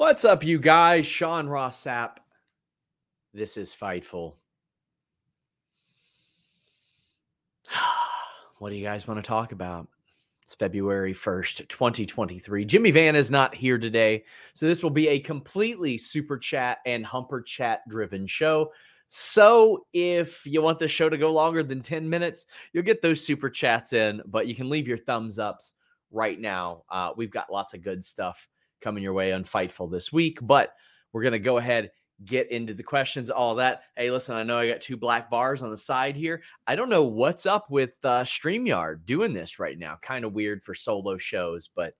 What's up, you guys? Sean Ross Sapp. This is Fightful. what do you guys want to talk about? It's February 1st, 2023. Jimmy Van is not here today. So this will be a completely super chat and humper chat driven show. So if you want the show to go longer than 10 minutes, you'll get those super chats in, but you can leave your thumbs ups right now. Uh, we've got lots of good stuff coming your way on Fightful this week, but we're going to go ahead get into the questions, all that. Hey, listen, I know I got two black bars on the side here. I don't know what's up with uh, StreamYard doing this right now. Kind of weird for solo shows, but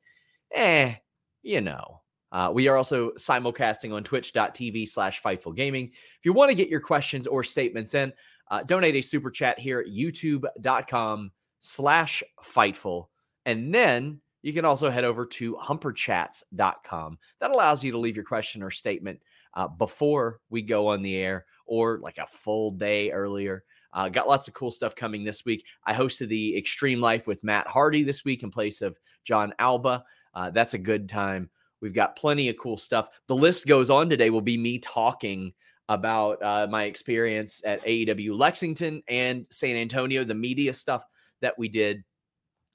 eh, you know. Uh, we are also simulcasting on twitch.tv slash fightful gaming. If you want to get your questions or statements in, uh, donate a super chat here at youtube.com slash fightful. And then you can also head over to humperchats.com. That allows you to leave your question or statement uh, before we go on the air or like a full day earlier. Uh, got lots of cool stuff coming this week. I hosted the Extreme Life with Matt Hardy this week in place of Jon Alba. Uh, that's a good time. We've got plenty of cool stuff. The list goes on today, will be me talking about uh, my experience at AEW Lexington and San Antonio, the media stuff that we did.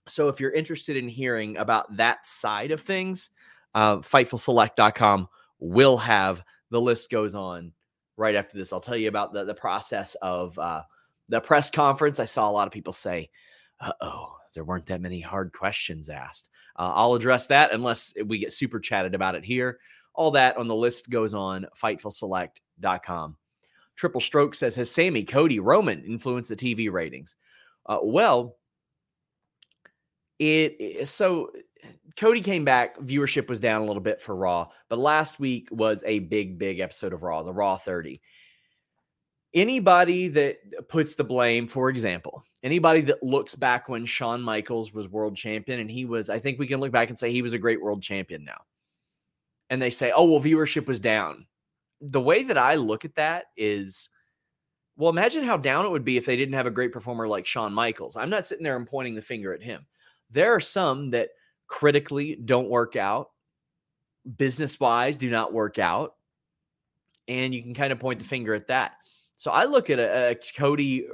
So if you're interested in hearing about that side of things, uh, FightfulSelect.com will have the list goes on right after this. I'll tell you about the, the process of uh, the press conference. I saw a lot of people say, oh, there weren't that many hard questions asked. Uh, I'll address that unless we get super chatted about it here. All that on the list goes on fightfulselect.com. Triple Stroke says, Has Sami, Cody, Roman influenced the TV ratings? Uh, well, it eh, so Cody came back. Viewership was down a little bit for Raw, but last week was a big, big episode of Raw, the Raw 30. Anybody that puts the blame, for example, anybody that looks back when Shawn Michaels was world champion, and he was, I think we can look back and say he was a great world champion now. And they say, oh, well, viewership was down. The way that I look at that is, well, imagine how down it would be if they didn't have a great performer like Shawn Michaels. I'm not sitting there and pointing the finger at him. There are some that critically don't work out, business wise do not work out. And you can kind of point the finger at that. So I look at a, a Cody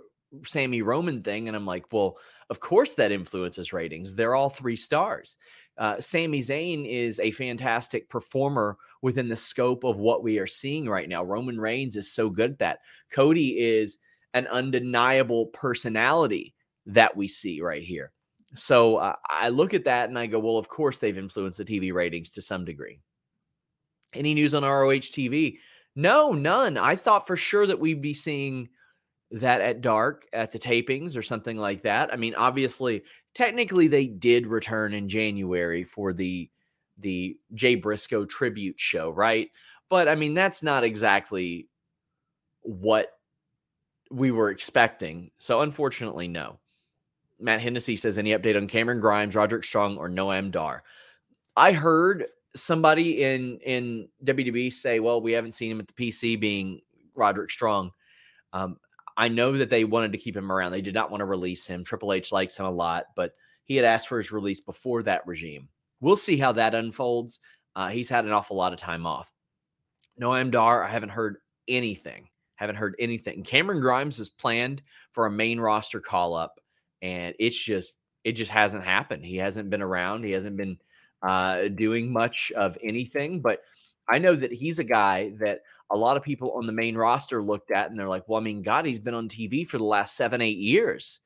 Sami Roman thing and I'm like, well, of course that influences ratings. They're all three stars. Uh, Sami Zayn is a fantastic performer within the scope of what we are seeing right now. Roman Reigns is so good at that. Cody is an undeniable personality that we see right here. So uh, I look at that and I go, well, of course they've influenced the TV ratings to some degree. Any news on ROH TV? No, none. I thought for sure that we'd be seeing that at dark at the tapings or something like that. I mean, obviously, technically they did return in January for the the Jay Briscoe tribute show, right? But I mean, that's not exactly what we were expecting. So unfortunately, no. Matt Hennessy says any update on Cameron Grimes, Roderick Strong, or Noam Dar? I heard somebody in in WWE say, "Well, we haven't seen him at the PC being Roderick Strong." Um, I know that they wanted to keep him around. They did not want to release him. Triple H likes him a lot, but he had asked for his release before that regime. We'll see how that unfolds. Uh, he's had an awful lot of time off. Noam Dar, I haven't heard anything. Haven't heard anything. Cameron Grimes is planned for a main roster call up, and it's just it just hasn't happened. He hasn't been around. He hasn't been uh, doing much of anything. But I know that he's a guy that a lot of people on the main roster looked at and they're like, well, I mean, God, he's been on TV for the last seven, eight years.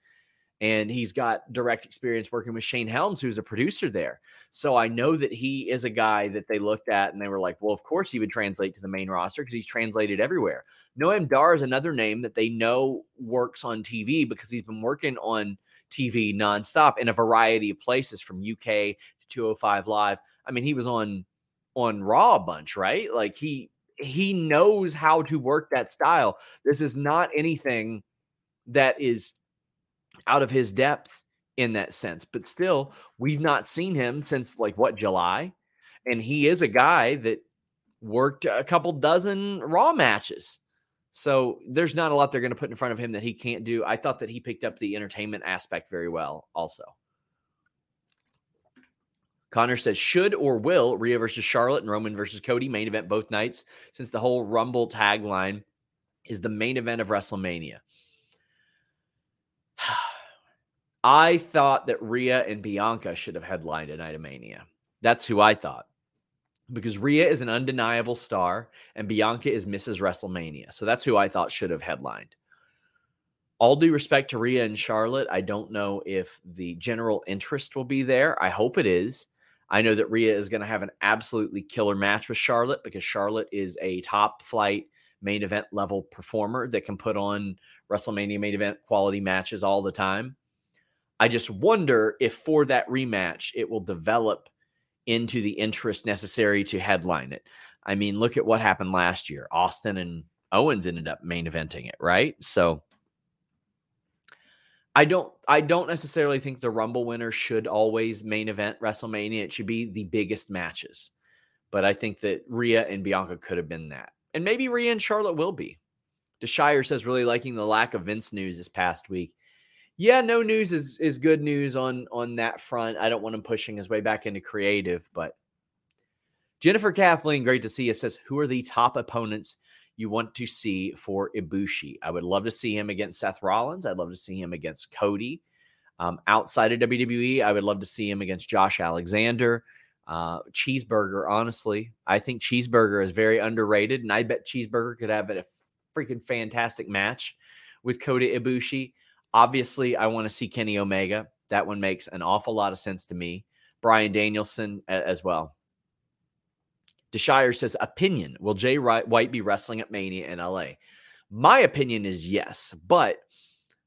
And he's got direct experience working with Shane Helms, who's a producer there. So I know that he is a guy that they looked at and they were like, well, of course he would translate to the main roster because he's translated everywhere. Noam Dar is another name that they know works on TV because he's been working on TV nonstop in a variety of places from UK to 205 live. I mean, he was on on Raw a bunch, right? Like he he knows how to work that style. This is not anything that is out of his depth in that sense. But still, we've not seen him since like what July, and he is a guy that worked a couple dozen Raw matches. So there's not a lot they're going to put in front of him that he can't do. I thought that he picked up the entertainment aspect very well, also. Connor says, should or will Rhea versus Charlotte and Roman versus Cody main event both nights since the whole Rumble tagline is the main event of WrestleMania? I thought that Rhea and Bianca should have headlined a Night of Mania. That's who I thought. Because Rhea is an undeniable star and Bianca is Mrs. WrestleMania. So that's who I thought should have headlined. All due respect to Rhea and Charlotte, I don't know if the general interest will be there. I hope it is. I know that Rhea is going to have an absolutely killer match with Charlotte because Charlotte is a top flight main event level performer that can put on WrestleMania main event quality matches all the time. I just wonder if for that rematch it will develop into the interest necessary to headline it. I mean, look at what happened last year. Austin and Owens ended up main eventing it, right? So I don't I don't necessarily think the Rumble winner should always main event WrestleMania. It should be the biggest matches. But I think that Rhea and Bianca could have been that. And maybe Rhea and Charlotte will be. DeShire says really liking the lack of Vince news this past week. Yeah, no news is is good news on on that front. I don't want him pushing his way back into creative, but Jennifer Kathleen, great to see you, says, Who are the top opponents you want to see for Ibushi. I would love to see him against Seth Rollins. I'd love to see him against Cody. Um, outside of WWE, I would love to see him against Josh Alexander. Uh, Cheeseburger, honestly, I think Cheeseburger is very underrated, and I bet Cheeseburger could have a freaking fantastic match with Kota Ibushi. Obviously, I want to see Kenny Omega. That one makes an awful lot of sense to me. Bryan Danielson as well. DeShire says, opinion. Will Jay White be wrestling at Mania in LA? My opinion is yes, but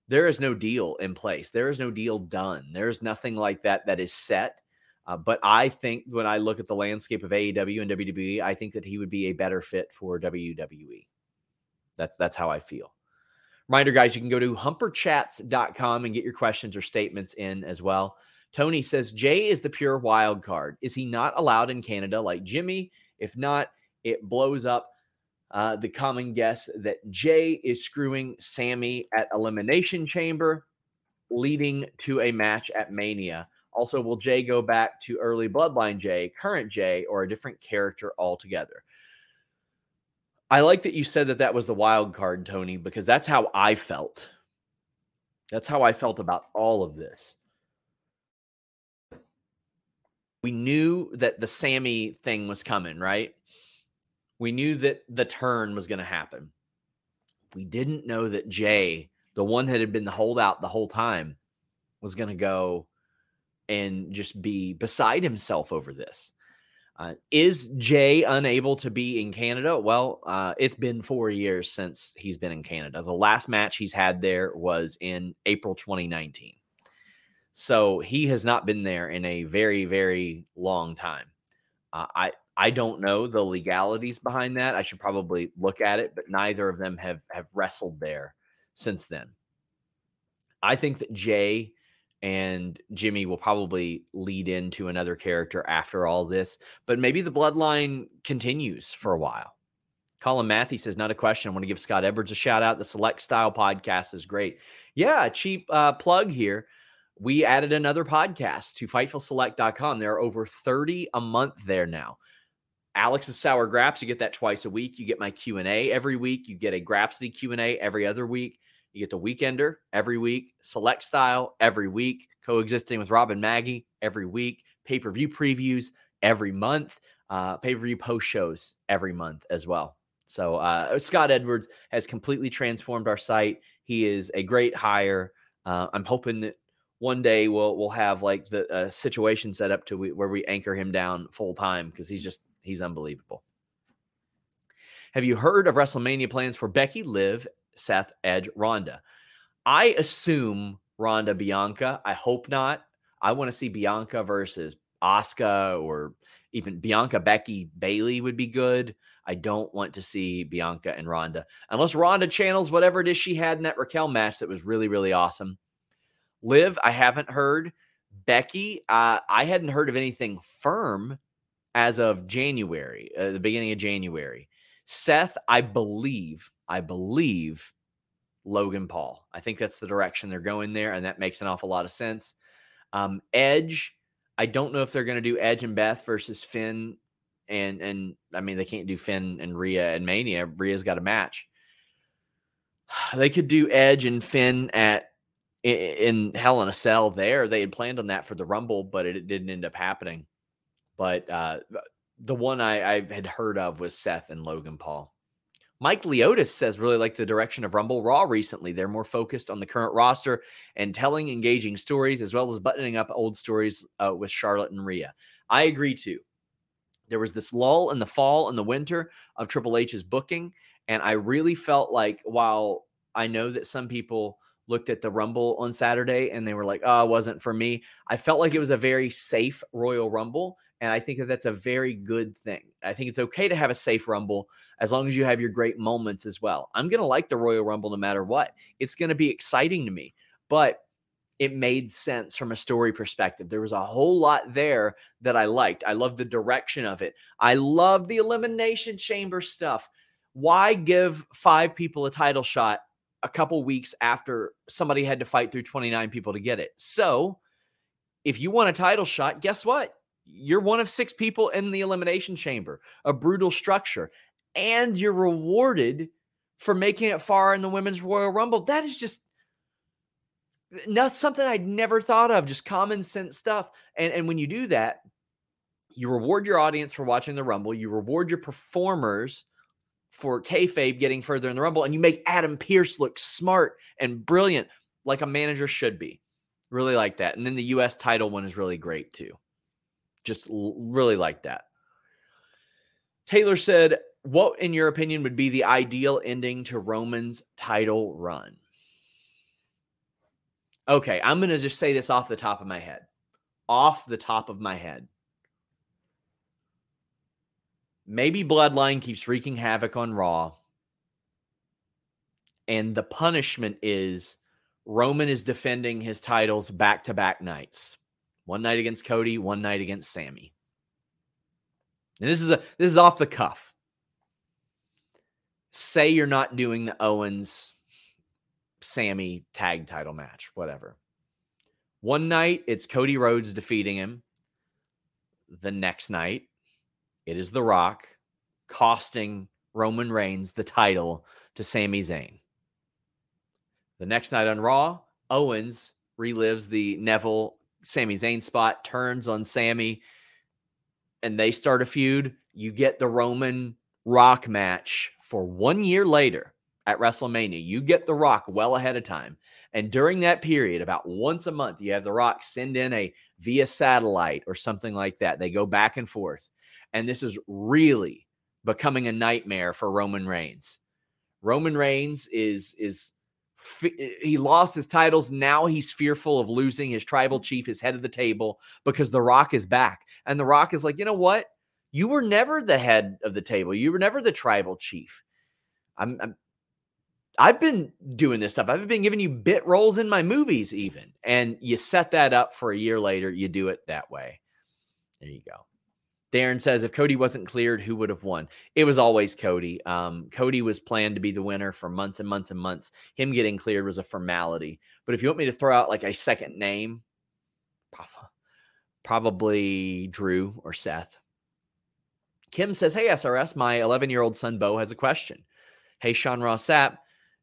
there is no deal in place. There is no deal done. There's nothing like that that is set. Uh, but I think when I look at the landscape of AEW and WWE, I think that he would be a better fit for WWE. That's that's how I feel. Reminder, guys, you can go to humperchats.com and get your questions or statements in as well. Tony says Jay is the pure wild card. Is he not allowed in Canada like Jimmy? If not, it blows up uh, the common guess that Jay is screwing Sami at Elimination Chamber, leading to a match at Mania. Also, will Jay go back to early Bloodline Jay, current Jay, or a different character altogether? I like that you said that that was the wild card, Tony, because that's how I felt. That's how I felt about all of this we knew that the Sami thing was coming, right? We knew that the turn was going to happen. We didn't know that Jay, the one that had been the holdout the whole time, was going to go and just be beside himself over this. Uh, is Jay unable to be in Canada? Well, uh, it's been four years since he's been in Canada. The last match he's had there was in April 2019. So he has not been there in a very, very long time. Uh, I I don't know the legalities behind that. I should probably look at it, but neither of them have have wrestled there since then. I think that Jay and Jimmy will probably lead into another character after all this, but maybe the bloodline continues for a while. Colin Matthew says, not a question. I want to give Scott Edwards a shout out. The Select Style podcast is great. Yeah, cheap uh, plug here. We added another podcast to FightfulSelect.com. There are over 30 a month there now. Alex's Sour Graps, you get that twice a week. You get my Q&A every week. You get a Grapsity Q&A every other week. You get the Weekender every week, Select Style every week, coexisting with Robin Maggie every week, pay per view previews every month, uh, pay per view post shows every month as well. So uh, Scott Edwards has completely transformed our site. He is a great hire. Uh, I'm hoping that one day we'll we'll have like the uh, situation set up to we, where we anchor him down full time because he's just he's unbelievable. Have you heard of WrestleMania plans for Becky, Liv, Seth, Edge, Ronda. I assume Ronda Bianca. I hope not. I want to see Bianca versus Asuka or even Bianca Becky Bailey would be good. I don't want to see Bianca and Ronda unless Ronda channels whatever it is she had in that Raquel match that was really really awesome. Liv, I haven't heard. Becky, uh, I hadn't heard of anything firm as of January, uh, the beginning of January. Seth, I believe, I believe Logan Paul. I think that's the direction they're going there, and that makes an awful lot of sense. Um, Edge, I don't know if they're going to do Edge and Beth versus Finn, and and I mean they can't do Finn and Rhea and Mania. Rhea's got a match. They could do Edge and Finn at in Hell in a Cell. There, they had planned on that for the Rumble, but it, it didn't end up happening. But uh, the one I, I had heard of was Seth and Logan Paul. Mike Leotis says really like the direction of Rumble Raw recently. They're more focused on the current roster and telling engaging stories as well as buttoning up old stories uh, with Charlotte and Rhea. I agree too. There was this lull in the fall and the winter of Triple H's booking, and I really felt like while I know that some people looked at the Rumble on Saturday and they were like, "Oh, it wasn't for me." I felt like it was a very safe Royal Rumble and I think that that's a very good thing. I think it's okay to have a safe Rumble as long as you have your great moments as well. I'm going to like the Royal Rumble no matter what. It's going to be exciting to me, but it made sense from a story perspective. There was a whole lot there that I liked. I loved the direction of it. I love the Elimination Chamber stuff. Why give five people a title shot a couple weeks after somebody had to fight through 29 people to get it? So, if you want a title shot, guess what? You're one of six people in the elimination chamber, a brutal structure, and you're rewarded for making it far in the women's Royal Rumble. That is just not something I'd never thought of, just common sense stuff. And and when you do that, you reward your audience for watching the Rumble, you reward your performers for kayfabe getting further in the Rumble, and you make Adam Pearce look smart and brilliant, like a manager should be. Really like that. And then the US title one is really great too. Just l- really like that. Taylor said, What, in your opinion, would be the ideal ending to Roman's title run? Okay, I'm going to just say this off the top of my head. Off the top of my head. Maybe Bloodline keeps wreaking havoc on Raw. And the punishment is Roman is defending his titles back to back nights. One night against Cody, one night against Sami. And this is a this is off the cuff. Say you're not doing the Owens Sami tag title match, whatever. One night it's Cody Rhodes defeating him. The next night it is The Rock costing Roman Reigns the title to Sami Zayn. The next night on Raw, Owens relives the Neville Sami Zayn spot, turns on Sami, and they start a feud. You get the Roman Rock match for one year later at WrestleMania. You get The Rock well ahead of time. And during that period, about once a month, you have The Rock send in a via satellite or something like that. They go back and forth. And this is really becoming a nightmare for Roman Reigns. Roman Reigns is is Eh, he lost his titles. Now he's fearful of losing his tribal chief, his head of the table, because The Rock is back. And The Rock is like, you know what? You were never the head of the table. You were never the tribal chief. I'm, I'm I've been doing this stuff. I've been giving you bit roles in my movies, even. And you set that up for a year later, you do it that way. There you go. Darren says if Cody wasn't cleared, who would have won? It was always Cody. Um, Cody was planned to be the winner for months and months and months. Him getting cleared was a formality. But if you want me to throw out like a second name, probably Drew or Seth. Kim says, Hey, SRS, my 11 year old son Bo has a question. Hey, Sean Ross Sapp,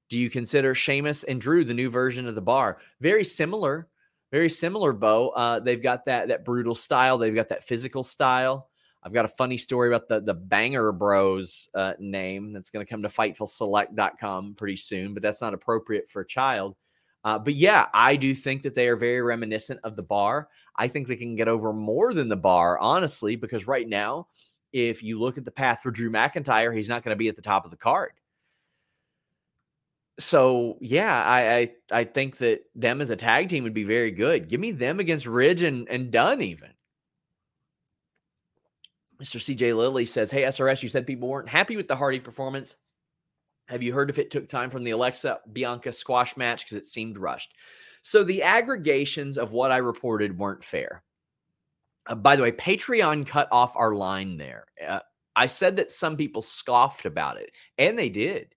do you consider Sheamus and Drew the new version of the bar? Very similar, very similar, Bo. Uh, they've got that that brutal style, they've got that physical style. I've got a funny story about the the Banger Bros uh, name that's going to come to FightfulSelect.com pretty soon, but that's not appropriate for a child. Uh, but yeah, I do think that they are very reminiscent of the bar. I think they can get over more than the bar, honestly, because right now, if you look at the path for Drew McIntyre, he's not going to be at the top of the card. So yeah, I, I I think that them as a tag team would be very good. Give me them against Ridge and and Dunne even. Mr. CJ Lilly says, Hey, SRS, you said people weren't happy with the Hardy performance. Have you heard if it took time from the Alexa Bianca squash match because it seemed rushed? So the aggregations of what I reported weren't fair. Uh, by the way, Patreon cut off our line there. Uh, I said that some people scoffed about it, and they did.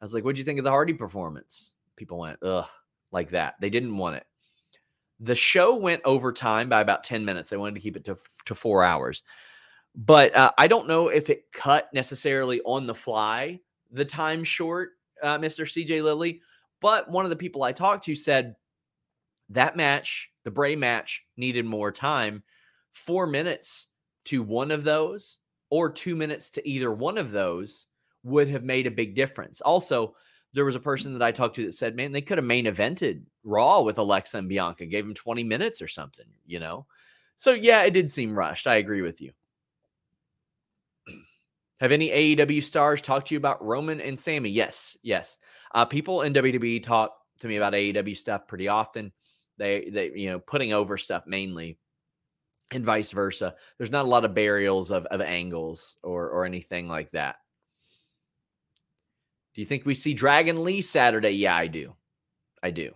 I was like, What'd you think of the Hardy performance? People went, Ugh, like that. They didn't want it. The show went over time by about 10 minutes. They wanted to keep it to, to four hours. But uh, I don't know if it cut necessarily on the fly the time short, uh, Mr. CJ Lilly. But one of the people I talked to said that match, the Bray match, needed more time. Four minutes to one of those, or two minutes to either one of those, would have made a big difference. Also, there was a person that I talked to that said, man, they could have main evented Raw with Alexa and Bianca, gave them 20 minutes or something, you know? So, yeah, it did seem rushed. I agree with you. Have any AEW stars talked to you about Roman and Sami? Yes, yes. Uh, people in WWE talk to me about AEW stuff pretty often. They, they, you know, putting over stuff mainly, and vice versa. There's not a lot of burials of, of angles or or anything like that. Do you think we see Dragon Lee Saturday? Yeah, I do. I do.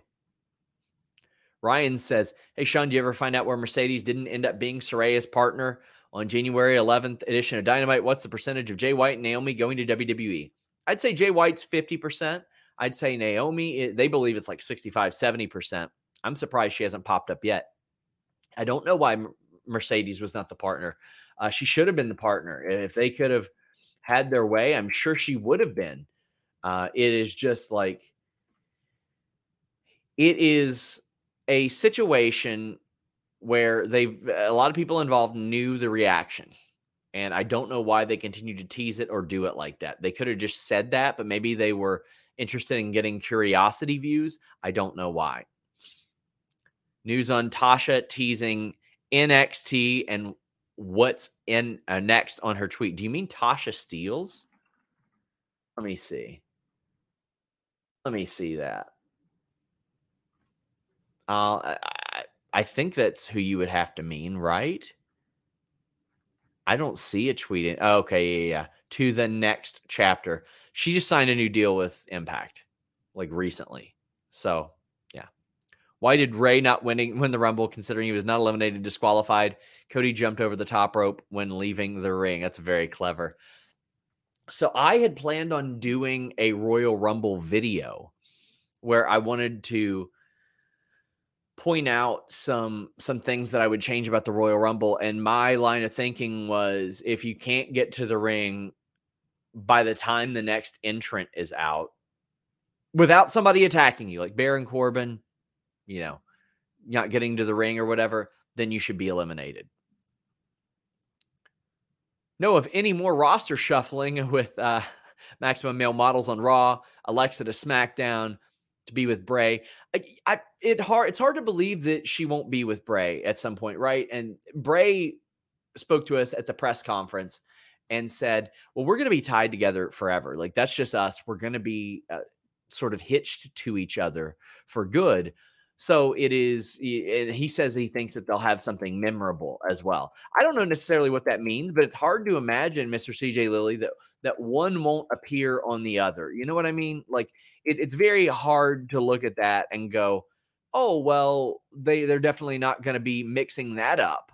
Ryan says, Hey, Sean, do you ever find out where Mercedes didn't end up being Saraya's partner? On January 11th edition of Dynamite. What's the percentage of Jay White and Naomi going to WWE? I'd say Jay White's 50%. I'd say Naomi, they believe it's like 65, 70%. I'm surprised she hasn't popped up yet. I don't know why Mercedes was not the partner. Uh, she should have been the partner. If they could have had their way, I'm sure she would have been. Uh, it is just like, it is a situation where they've a lot of people involved knew the reaction. And I don't know why they continue to tease it or do it like that. They could have just said that, but maybe they were interested in getting curiosity views. I don't know why. News on Tasha teasing NXT and what's in uh, next on her tweet. Do you mean Tasha Steelz? Let me see. Let me see that. Uh, I, think that's who you would have to mean, right? I don't see a tweet. In, oh, okay, yeah, yeah. To the next chapter. She just signed a new deal with Impact, like recently. So, yeah. Why did Ray not winning win the Rumble, considering he was not eliminated, disqualified? Cody jumped over the top rope when leaving the ring. That's very clever. So I had planned on doing a Royal Rumble video where I wanted to point out some some things that I would change about the Royal Rumble and my line of thinking was if you can't get to the ring by the time the next entrant is out without somebody attacking you like Baron Corbin, you know, not getting to the ring or whatever, then you should be eliminated. No of any more roster shuffling with uh Maximum Male Models on Raw, Alexa to SmackDown to be with Bray. I, I, it hard it's hard to believe that she won't be with Bray at some point, right? And Bray spoke to us at the press conference and said, "Well, we're going to be tied together forever. Like that's just us. We're going to be uh, sort of hitched to each other for good." So it is. He says he thinks that they'll have something memorable as well. I don't know necessarily what that means, but it's hard to imagine, Mister CJ Lilly, that that one won't appear on the other. You know what I mean? Like it, it's very hard to look at that and go, "Oh, well, they they're definitely not going to be mixing that up.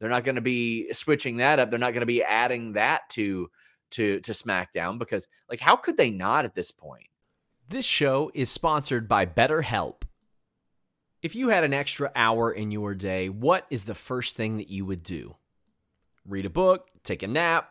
They're not going to be switching that up. They're not going to be adding that to to to SmackDown because like how could they not at this point?" This show is sponsored by BetterHelp. If you had an extra hour in your day, what is the first thing that you would do? Read a book, take a nap,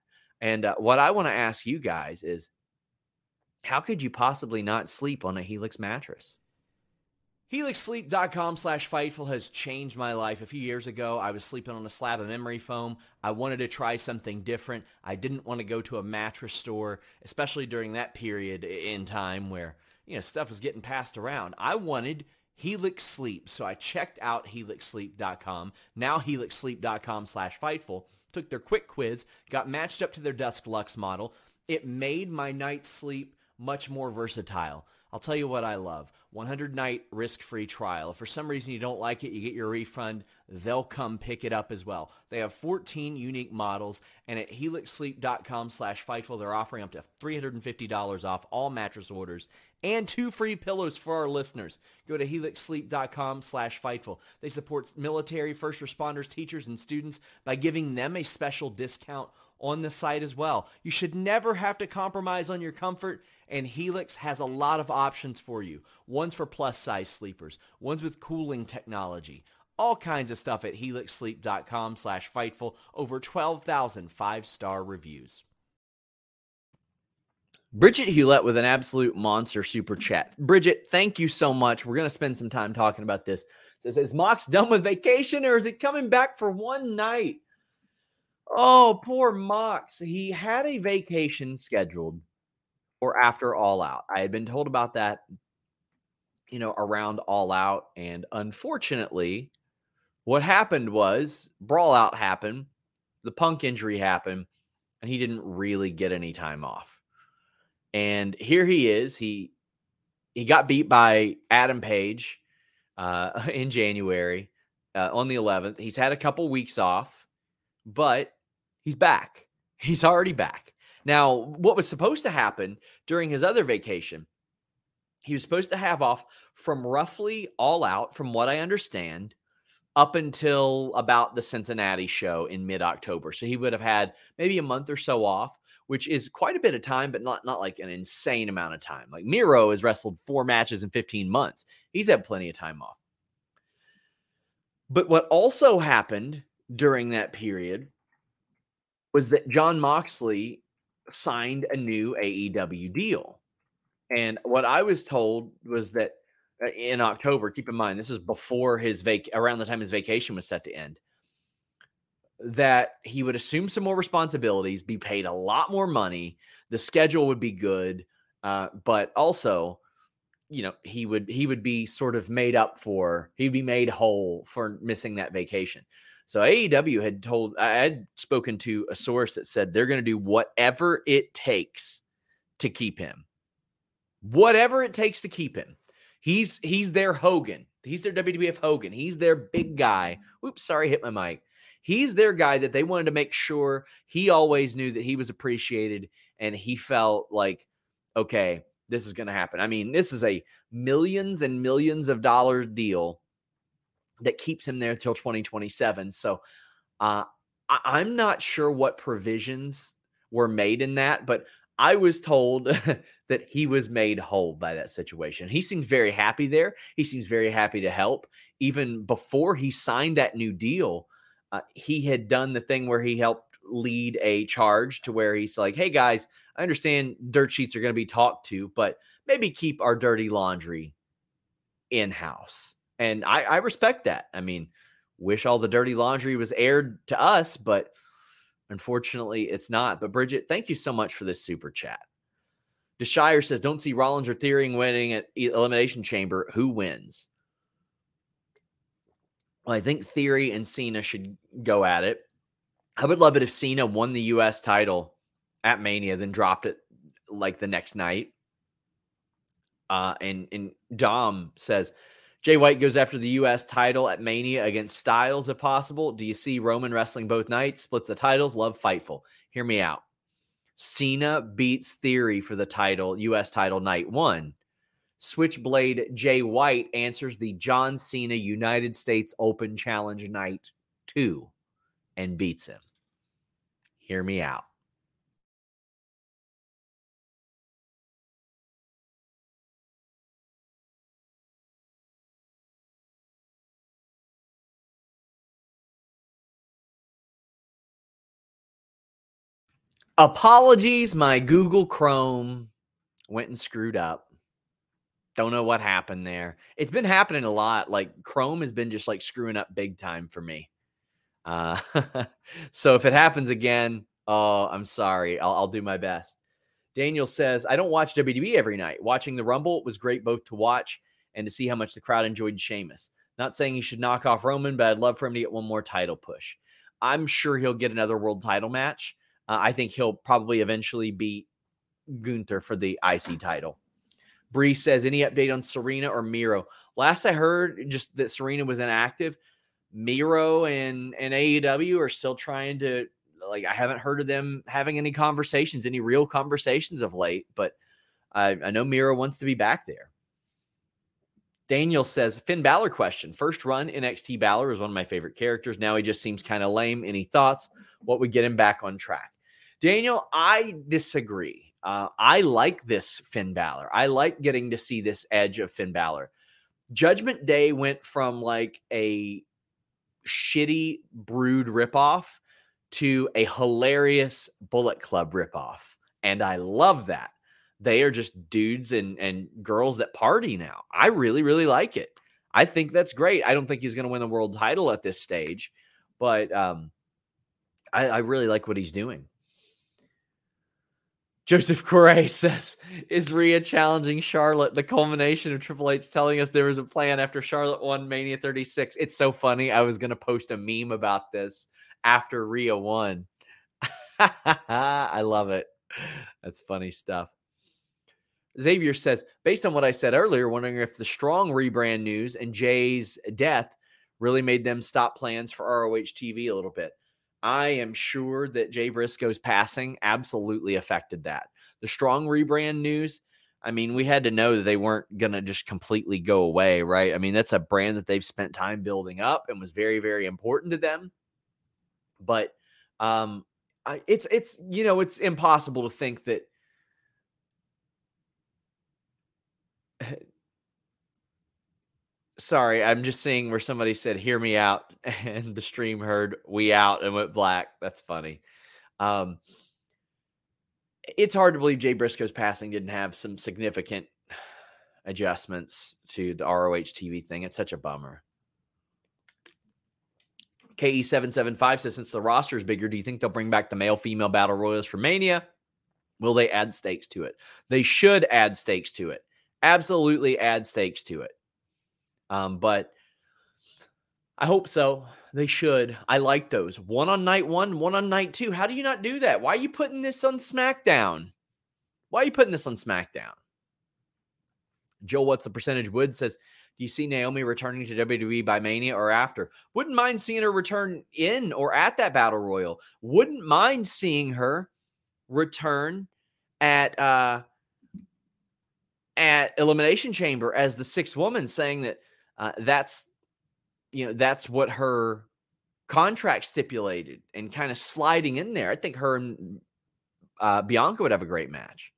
And uh, what I want to ask you guys is how could you possibly not sleep on a Helix mattress? HelixSleep.com slash Fightful has changed my life. A few years ago, I was sleeping on a slab of memory foam. I wanted to try something different. I didn't want to go to a mattress store, especially during that period in time where, you know, stuff was getting passed around. I wanted Helix Sleep. So I checked out HelixSleep.com, now HelixSleep.com slash Fightful, took their quick quiz, got matched up to their Dusk Lux model. It made my night's sleep much more versatile. I'll tell you what I love. 100 night risk free trial. If for some reason you don't like it, you get your refund. They'll come pick it up as well. They have 14 unique models, and at helixsleep.com slash Fightful, they're offering up to $350 off all mattress orders and two free pillows for our listeners. Go to helixsleep.com slash Fightful. They support military, first responders, teachers, and students by giving them a special discount on the site as well. You should never have to compromise on your comfort and Helix has a lot of options for you. One's for plus size sleepers, one's with cooling technology, all kinds of stuff at helixsleep.com slash Fightful, over 12,000 five-star reviews. Bridget Hewlett with an absolute monster super chat. Bridget, thank you so much. We're going to spend some time talking about this. Says, is Mox done with vacation or is it coming back for one night? Oh, poor Mox. He had a vacation scheduled or after All Out. I had been told about that, you know, around All Out. And unfortunately, what happened was Brawl Out happened, the punk injury happened, and he didn't really get any time off. And here he is. He he got beat by Adam Page uh, in January uh, on the 11th. He's had a couple weeks off, but he's back. He's already back. Now, what was supposed to happen during his other vacation, he was supposed to have off from roughly all out, from what I understand, up until about the Cincinnati show in mid October. So he would have had maybe a month or so off, which is quite a bit of time, but not, not like an insane amount of time. Like Miro has wrestled four matches in 15 months, he's had plenty of time off. But what also happened during that period was that Jon Moxley signed a new AEW deal. And what I was told was that uh, in October, keep in mind, this is before his vac around the time his vacation was set to end, that he would assume some more responsibilities, be paid a lot more money, the schedule would be good, uh, but also, you know, he would he would be sort of made up for, he'd be made whole for missing that vacation. So AEW had told I had spoken to a source that said they're going to do whatever it takes to keep him. Whatever it takes to keep him. He's he's their Hogan. He's their WWF Hogan. He's their big guy. Oops, sorry, hit my mic. He's their guy that they wanted to make sure he always knew that he was appreciated and he felt like, okay, this is going to happen. I mean, this is a millions and millions of dollars deal that keeps him there till 2027. So uh, I- am not sure what provisions were made in that, but I was told that he was made whole by that situation. He seems very happy there. He seems very happy to help. Even before he signed that new deal, uh, he had done the thing where he helped lead a charge to where he's like, hey guys, I understand dirt sheets are going to be talked to, but maybe keep our dirty laundry in house. And I, I respect that. I mean, wish all the dirty laundry was aired to us, but unfortunately it's not. But Bridget, thank you so much for this super chat. Deshire says, don't see Rollins or Theory winning at Elimination Chamber. Who wins? Well, I think Theory and Cena should go at it. I would love it if Cena won the US title at Mania, then dropped it like the next night. Uh, and and Dom says Jay White goes after the U.S. title at Mania against Styles, if possible. Do you see Roman wrestling both nights? Splits the titles. Love Fightful. Hear me out. Cena beats Theory for the title, U.S. title night one. Switchblade Jay White answers the John Cena United States Open Challenge night two and beats him. Hear me out. Apologies, my Google Chrome went and screwed up. Don't know what happened there. It's been happening a lot. Like Chrome has been just like screwing up big time for me. Uh, so if it happens again, oh, I'm sorry. I'll, I'll do my best. Daniel says, I don't watch WWE every night. Watching the Rumble was great both to watch and to see how much the crowd enjoyed Sheamus. Not saying he should knock off Roman, but I'd love for him to get one more title push. I'm sure he'll get another world title match. Uh, I think he'll probably eventually beat Gunther for the IC title. Bree says, any update on Serena or Miro? Last I heard, just that Serena was inactive. Miro and and AEW are still trying to like. I haven't heard of them having any conversations, any real conversations of late. But I, I know Miro wants to be back there. Daniel says Finn Balor question. First run NXT Balor is one of my favorite characters. Now he just seems kind of lame. Any thoughts? What would get him back on track? Daniel, I disagree. Uh, I like this Finn Balor. I like getting to see this edge of Finn Balor. Judgment Day went from like a shitty brood ripoff to a hilarious Bullet Club ripoff. And I love that. They are just dudes and, and girls that party now. I really, really like it. I think that's great. I don't think he's going to win the world title at this stage, but um, I, I really like what he's doing. Joseph Correa says, Is Rhea challenging Charlotte the culmination of Triple H telling us there was a plan after Charlotte won Mania 36? It's so funny. I was going to post a meme about this after Rhea won. I love it. That's funny stuff. Xavier says, based on what I said earlier, wondering if the strong rebrand news and Jay's death really made them stop plans for ROH TV a little bit. I am sure that Jay Briscoe's passing absolutely affected that. The strong rebrand news, I mean, we had to know that they weren't going to just completely go away, right? I mean, that's a brand that they've spent time building up and was very, very important to them. But um, I, it's it's you know it's impossible to think that sorry, I'm just seeing where somebody said, hear me out. And the stream heard we out and went black. That's funny. Um, it's hard to believe Jay Briscoe's passing didn't have some significant adjustments to the ROH TV thing. It's such a bummer. KE775 says, since the roster is bigger, do you think they'll bring back the male female battle royals for Mania? Will they add stakes to it? They should add stakes to it. Absolutely add stakes to it. Um, but I hope so. They should. I like those. One on night one, one on night two. How do you not do that? Why are you putting this on SmackDown? Why are you putting this on SmackDown? Joe, what's the percentage? Wood says, Do you see Naomi returning to WWE by Mania or after? Wouldn't mind seeing her return in or at that battle royal. Wouldn't mind seeing her return at uh at Elimination Chamber as the sixth woman, saying that uh, that's you know that's what her contract stipulated and kind of sliding in there. I think her and uh, Bianca would have a great match.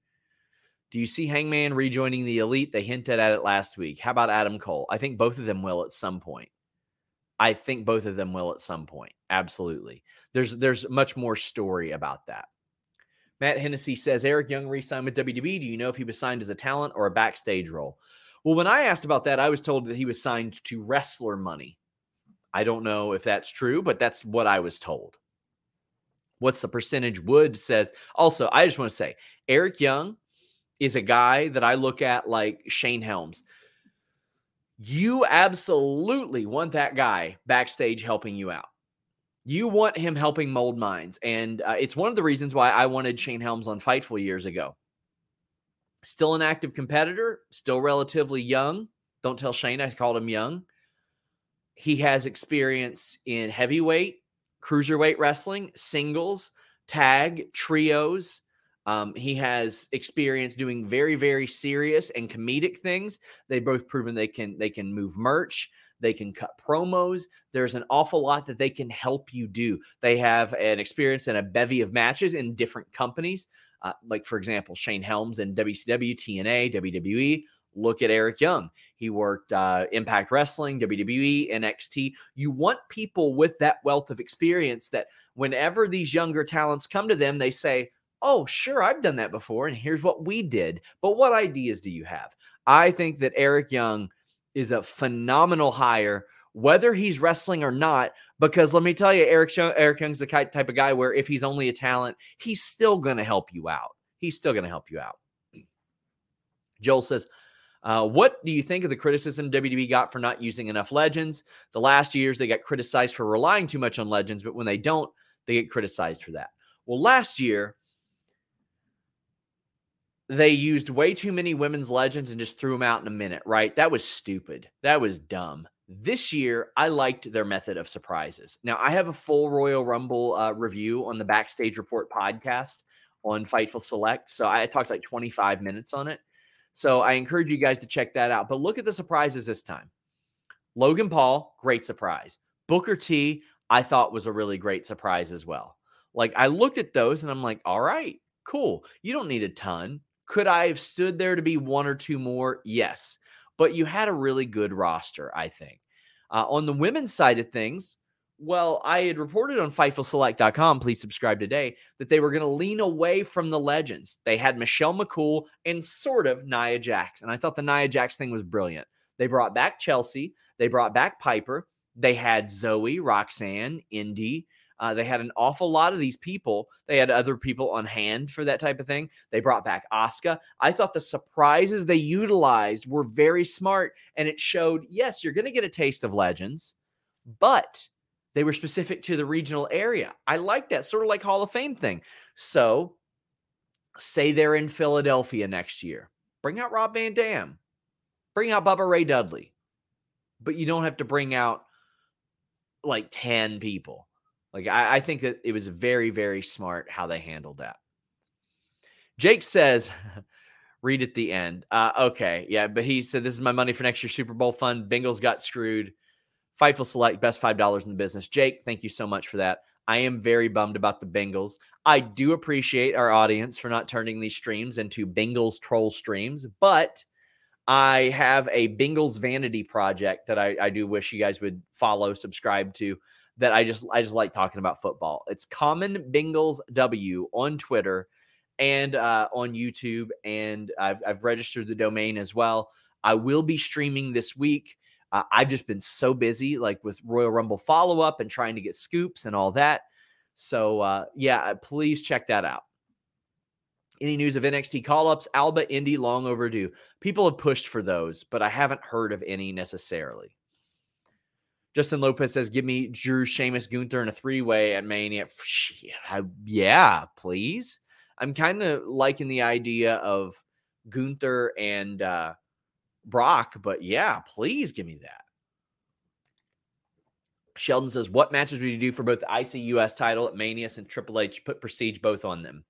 Do you see Hangman rejoining the elite? They hinted at it last week. How about Adam Cole? I think both of them will at some point. I think both of them will at some point. Absolutely. There's there's much more story about that. Matt Hennessy says Eric Young re-signed with WWE. Do you know if he was signed as a talent or a backstage role? Well, when I asked about that, I was told that he was signed to wrestler money. I don't know if that's true, but that's what I was told. What's the percentage? Wood says. Also, I just want to say Eric Young is a guy that I look at like Shane Helms. You absolutely want that guy backstage helping you out. You want him helping mold minds. And uh, it's one of the reasons why I wanted Shane Helms on Fightful years ago. Still an active competitor, still relatively young. Don't tell Shane I called him young. He has experience in heavyweight, cruiserweight wrestling, singles, tag, trios. Um, he has experience doing very, very serious and comedic things. They've both proven they can they can move merch, they can cut promos. There's an awful lot that they can help you do. They have an experience in a bevy of matches in different companies. Uh, like for example, Shane Helms in WCW, TNA, WWE. Look at Eric Young. He worked uh, Impact Wrestling, WWE, NXT. You want people with that wealth of experience that whenever these younger talents come to them, they say, Oh, sure, I've done that before. And here's what we did. But what ideas do you have? I think that Eric Young is a phenomenal hire, whether he's wrestling or not. Because let me tell you, Eric, Eric Young's the type of guy where if he's only a talent, he's still going to help you out. He's still going to help you out. Joel says, uh, what do you think of the criticism WWE got for not using enough legends? The last years they got criticized for relying too much on legends, but when they don't, they get criticized for that. Well, last year they used way too many women's legends and just threw them out in a minute, right? That was stupid. That was dumb. This year, I liked their method of surprises. Now, I have a full Royal Rumble uh, review on the Backstage Report podcast on Fightful Select. So I talked like 25 minutes on it. So I encourage you guys to check that out. But look at the surprises this time. Logan Paul, great surprise. Booker T, I thought was a really great surprise as well. Like I looked at those and I'm like, all right, cool. You don't need a ton. Could I have stood there to be one or two more? Yes. But you had a really good roster, I think. Uh, on the women's side of things, well, I had reported on FightfulSelect.com, please subscribe today, that they were going to lean away from the legends. They had Michelle McCool and sort of Nia Jax. And I thought the Nia Jax thing was brilliant. They brought back Chelsea, they brought back Piper, they had Zoe, Roxanne, Indi. Uh, they had an awful lot of these people. They had other people on hand for that type of thing. They brought back Asuka. I thought the surprises they utilized were very smart, and it showed yes, you're going to get a taste of legends, but they were specific to the regional area. I like that, sort of like Hall of Fame thing. So, say they're in Philadelphia next year, bring out Rob Van Dam, bring out Bubba Ray Dudley, but you don't have to bring out like 10 people. Like, I, I think that it was very, very smart how they handled that. Jake says, read at the end. Uh, okay. Yeah. But he said, This is my money for next year's Super Bowl fund. Bengals got screwed. Fightful Select, best $5 in the business. Jake, thank you so much for that. I am very bummed about the Bengals. I do appreciate our audience for not turning these streams into Bengals troll streams, but I have a Bengals vanity project that I, I do wish you guys would follow, subscribe to. That I just I just like talking about football. It's Common Bengals W on Twitter, and uh, on YouTube, and I've, I've registered the domain as well. I will be streaming this week. Uh, I've just been so busy, like with Royal Rumble follow up and trying to get scoops and all that. So, uh, yeah, uh, please check that out. Any news of NXT call ups? Alba, Indy, long overdue. People have pushed for those, but I haven't heard of any necessarily. Justin Lopez says, "Give me Drew, Sheamus, Gunther in a three-way at Mania." Yeah, please. I'm kind of liking the idea of Gunther and uh, Brock, but yeah, please give me that. Sheldon says, "What matches would you do for both the ICUS title at Mania and Triple H? Put Prestige both on them."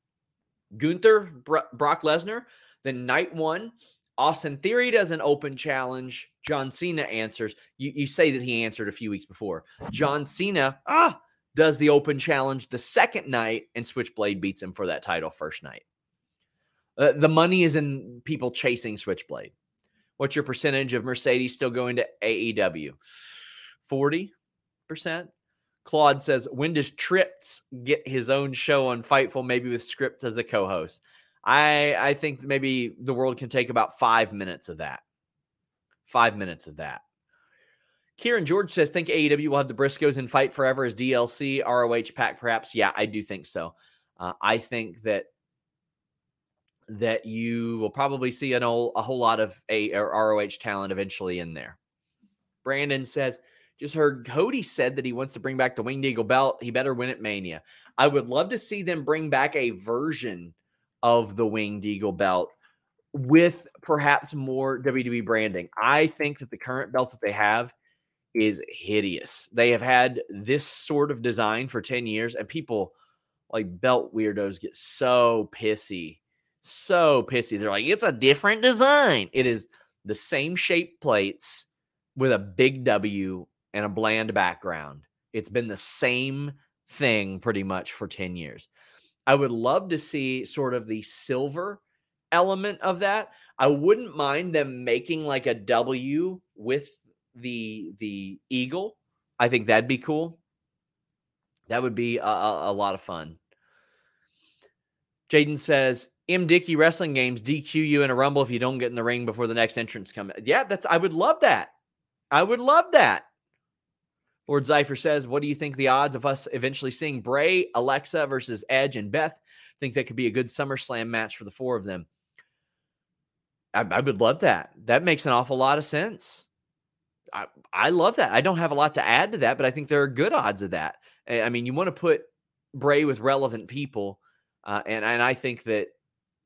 Gunther, Bro- Brock Lesnar. Then night one, Austin Theory does an open challenge. John Cena answers. You, you say that he answered a few weeks before. John Cena ah, does the open challenge the second night, and Switchblade beats him for that title first night. Uh, the money is in people chasing Switchblade. What's your percentage of Mercedes still going to AEW? 40%. Claude says, when does Trips get his own show on Fightful, maybe with Script as a co-host? I I think maybe the world can take about five minutes of that. Five minutes of that. Kieran George says, think AEW will have the Briscoes in Fight Forever as DLC, ROH pack, perhaps. Yeah, I do think so. Uh, I think that that you will probably see an old, a whole lot of a ROH talent eventually in there. Brandon says, just heard Cody said that he wants to bring back the Winged Eagle belt. He better win at Mania. I would love to see them bring back a version of the Winged Eagle belt with perhaps more WWE branding. I think that the current belt that they have is hideous. They have had this sort of design for 10 years, and people like belt weirdos get so pissy so pissy. They're like, it's a different design. It is the same shape plates with a big W and a bland background. It's been the same thing pretty much for 10 years. I would love to see sort of the silver element of that. I wouldn't mind them making like a W with the the eagle. I think that'd be cool. That would be a, a, lot of fun. Jaden says, M Dickey Wrestling Games DQ you in a rumble if you don't get in the ring before the next entrance comes. Yeah, that's I would love that. I would love that. Lord Zypher says, What do you think the odds of us eventually seeing Bray, Alexa versus Edge and Beth? Think that could be a good SummerSlam match for the four of them. I, I would love that. That makes an awful lot of sense. I, I love that. I don't have a lot to add to that, but I think there are good odds of that. I mean, you want to put Bray with relevant people, uh, and and I think that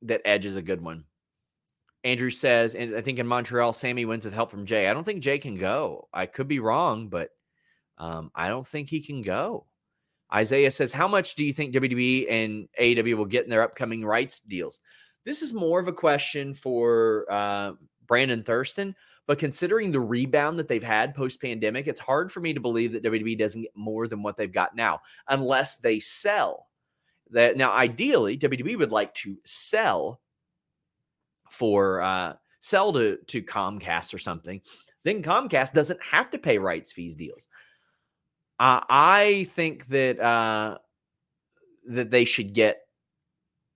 that Edge is a good one. Andrew says, and I think in Montreal, Sami wins with help from Jey. I don't think Jey can go. I could be wrong, but um, I don't think he can go. Isaiah says, How much do you think WWE and AEW will get in their upcoming rights deals? This is more of a question for uh, Brandon Thurston, but considering the rebound that they've had post pandemic, it's hard for me to believe that WWE doesn't get more than what they've got now, unless they sell that now, ideally, WWE would like to sell for uh, sell to to Comcast or something. Then Comcast doesn't have to pay rights fees deals. I think that uh, that they should get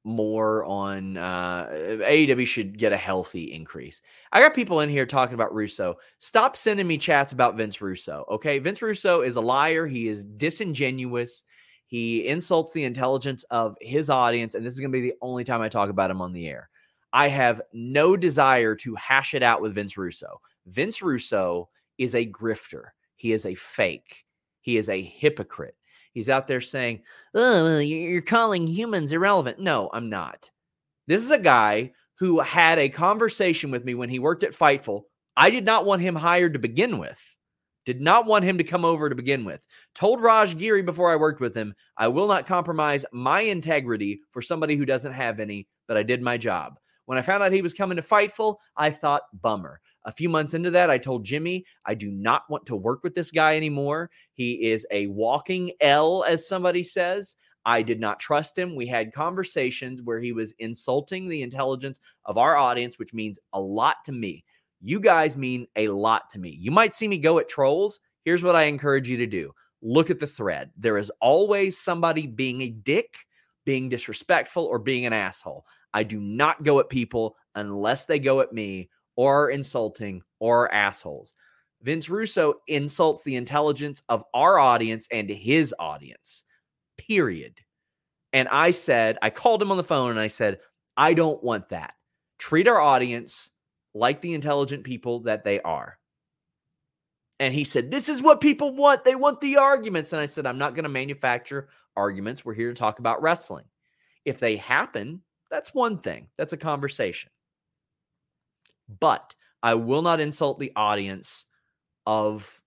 more on uh AEW should get a healthy increase. I got people in here talking about Russo. Stop sending me chats about Vince Russo. Okay. Vince Russo is a liar. He is disingenuous. He insults the intelligence of his audience, and this is going to be the only time I talk about him on the air. I have no desire to hash it out with Vince Russo. Vince Russo is a grifter. He is a fake. He is a hypocrite. He's out there saying, "Oh, you're calling humans irrelevant." No, I'm not. This is a guy who had a conversation with me when he worked at Fightful. I did not want him hired to begin with. Did not want him to come over to begin with. Told Raj Giri before I worked with him, I will not compromise my integrity for somebody who doesn't have any, but I did my job. When I found out he was coming to Fightful, I thought, bummer. A few months into that, I told Jimmy, I do not want to work with this guy anymore. He is a walking L, as somebody says. I did not trust him. We had conversations where he was insulting the intelligence of our audience, which means a lot to me. You guys mean a lot to me. You might see me go at trolls. Here's what I encourage you to do look at the thread. There is always somebody being a dick, being disrespectful or being an asshole. I do not go at people unless they go at me or are insulting or are assholes. Vince Russo insults the intelligence of our audience and his audience, period. And I said, I called him on the phone and I said, I don't want that. Treat our audience like the intelligent people that they are. And he said, This is what people want. They want the arguments. And I said, I'm not going to manufacture arguments. We're here to talk about wrestling. If they happen, that's one thing, that's a conversation. But I will not insult the audience of,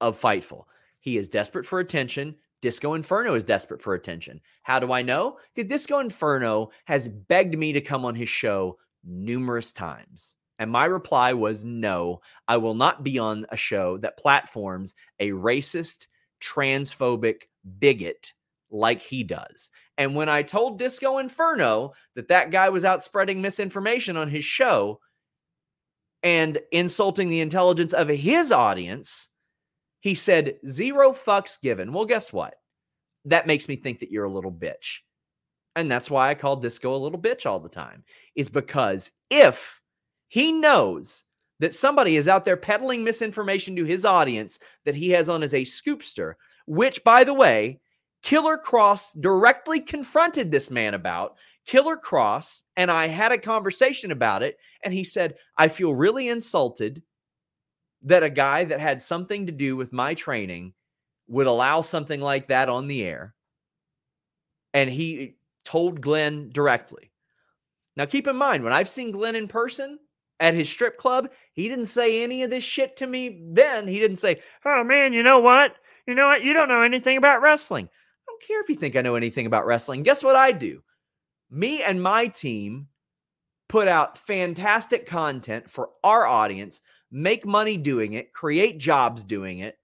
of Fightful. He is desperate for attention. Disco Inferno is desperate for attention. How do I know? Because Disco Inferno has begged me to come on his show numerous times. And my reply was no, I will not be on a show that platforms a racist, transphobic bigot like he does. And when I told Disco Inferno that that guy was out spreading misinformation on his show and insulting the intelligence of his audience, he said, zero fucks given. Well, guess what? That makes me think that you're a little bitch. And that's why I call Disco a little bitch all the time, is because if he knows that somebody is out there peddling misinformation to his audience that he has on as a scoopster, which, by the way, Killer Kross directly confronted this man about. Killer Kross and I had a conversation about it, and he said, I feel really insulted that a guy that had something to do with my training would allow something like that on the air. And he told Glenn directly. Now, keep in mind, when I've seen Glenn in person, at his strip club, he didn't say any of this shit to me then. He didn't say, Oh man, you know what? You know what? You don't know anything about wrestling. Don't care if you think I know anything about wrestling. Guess what I do? Me and my team put out fantastic content for our audience, make money doing it, create jobs doing it,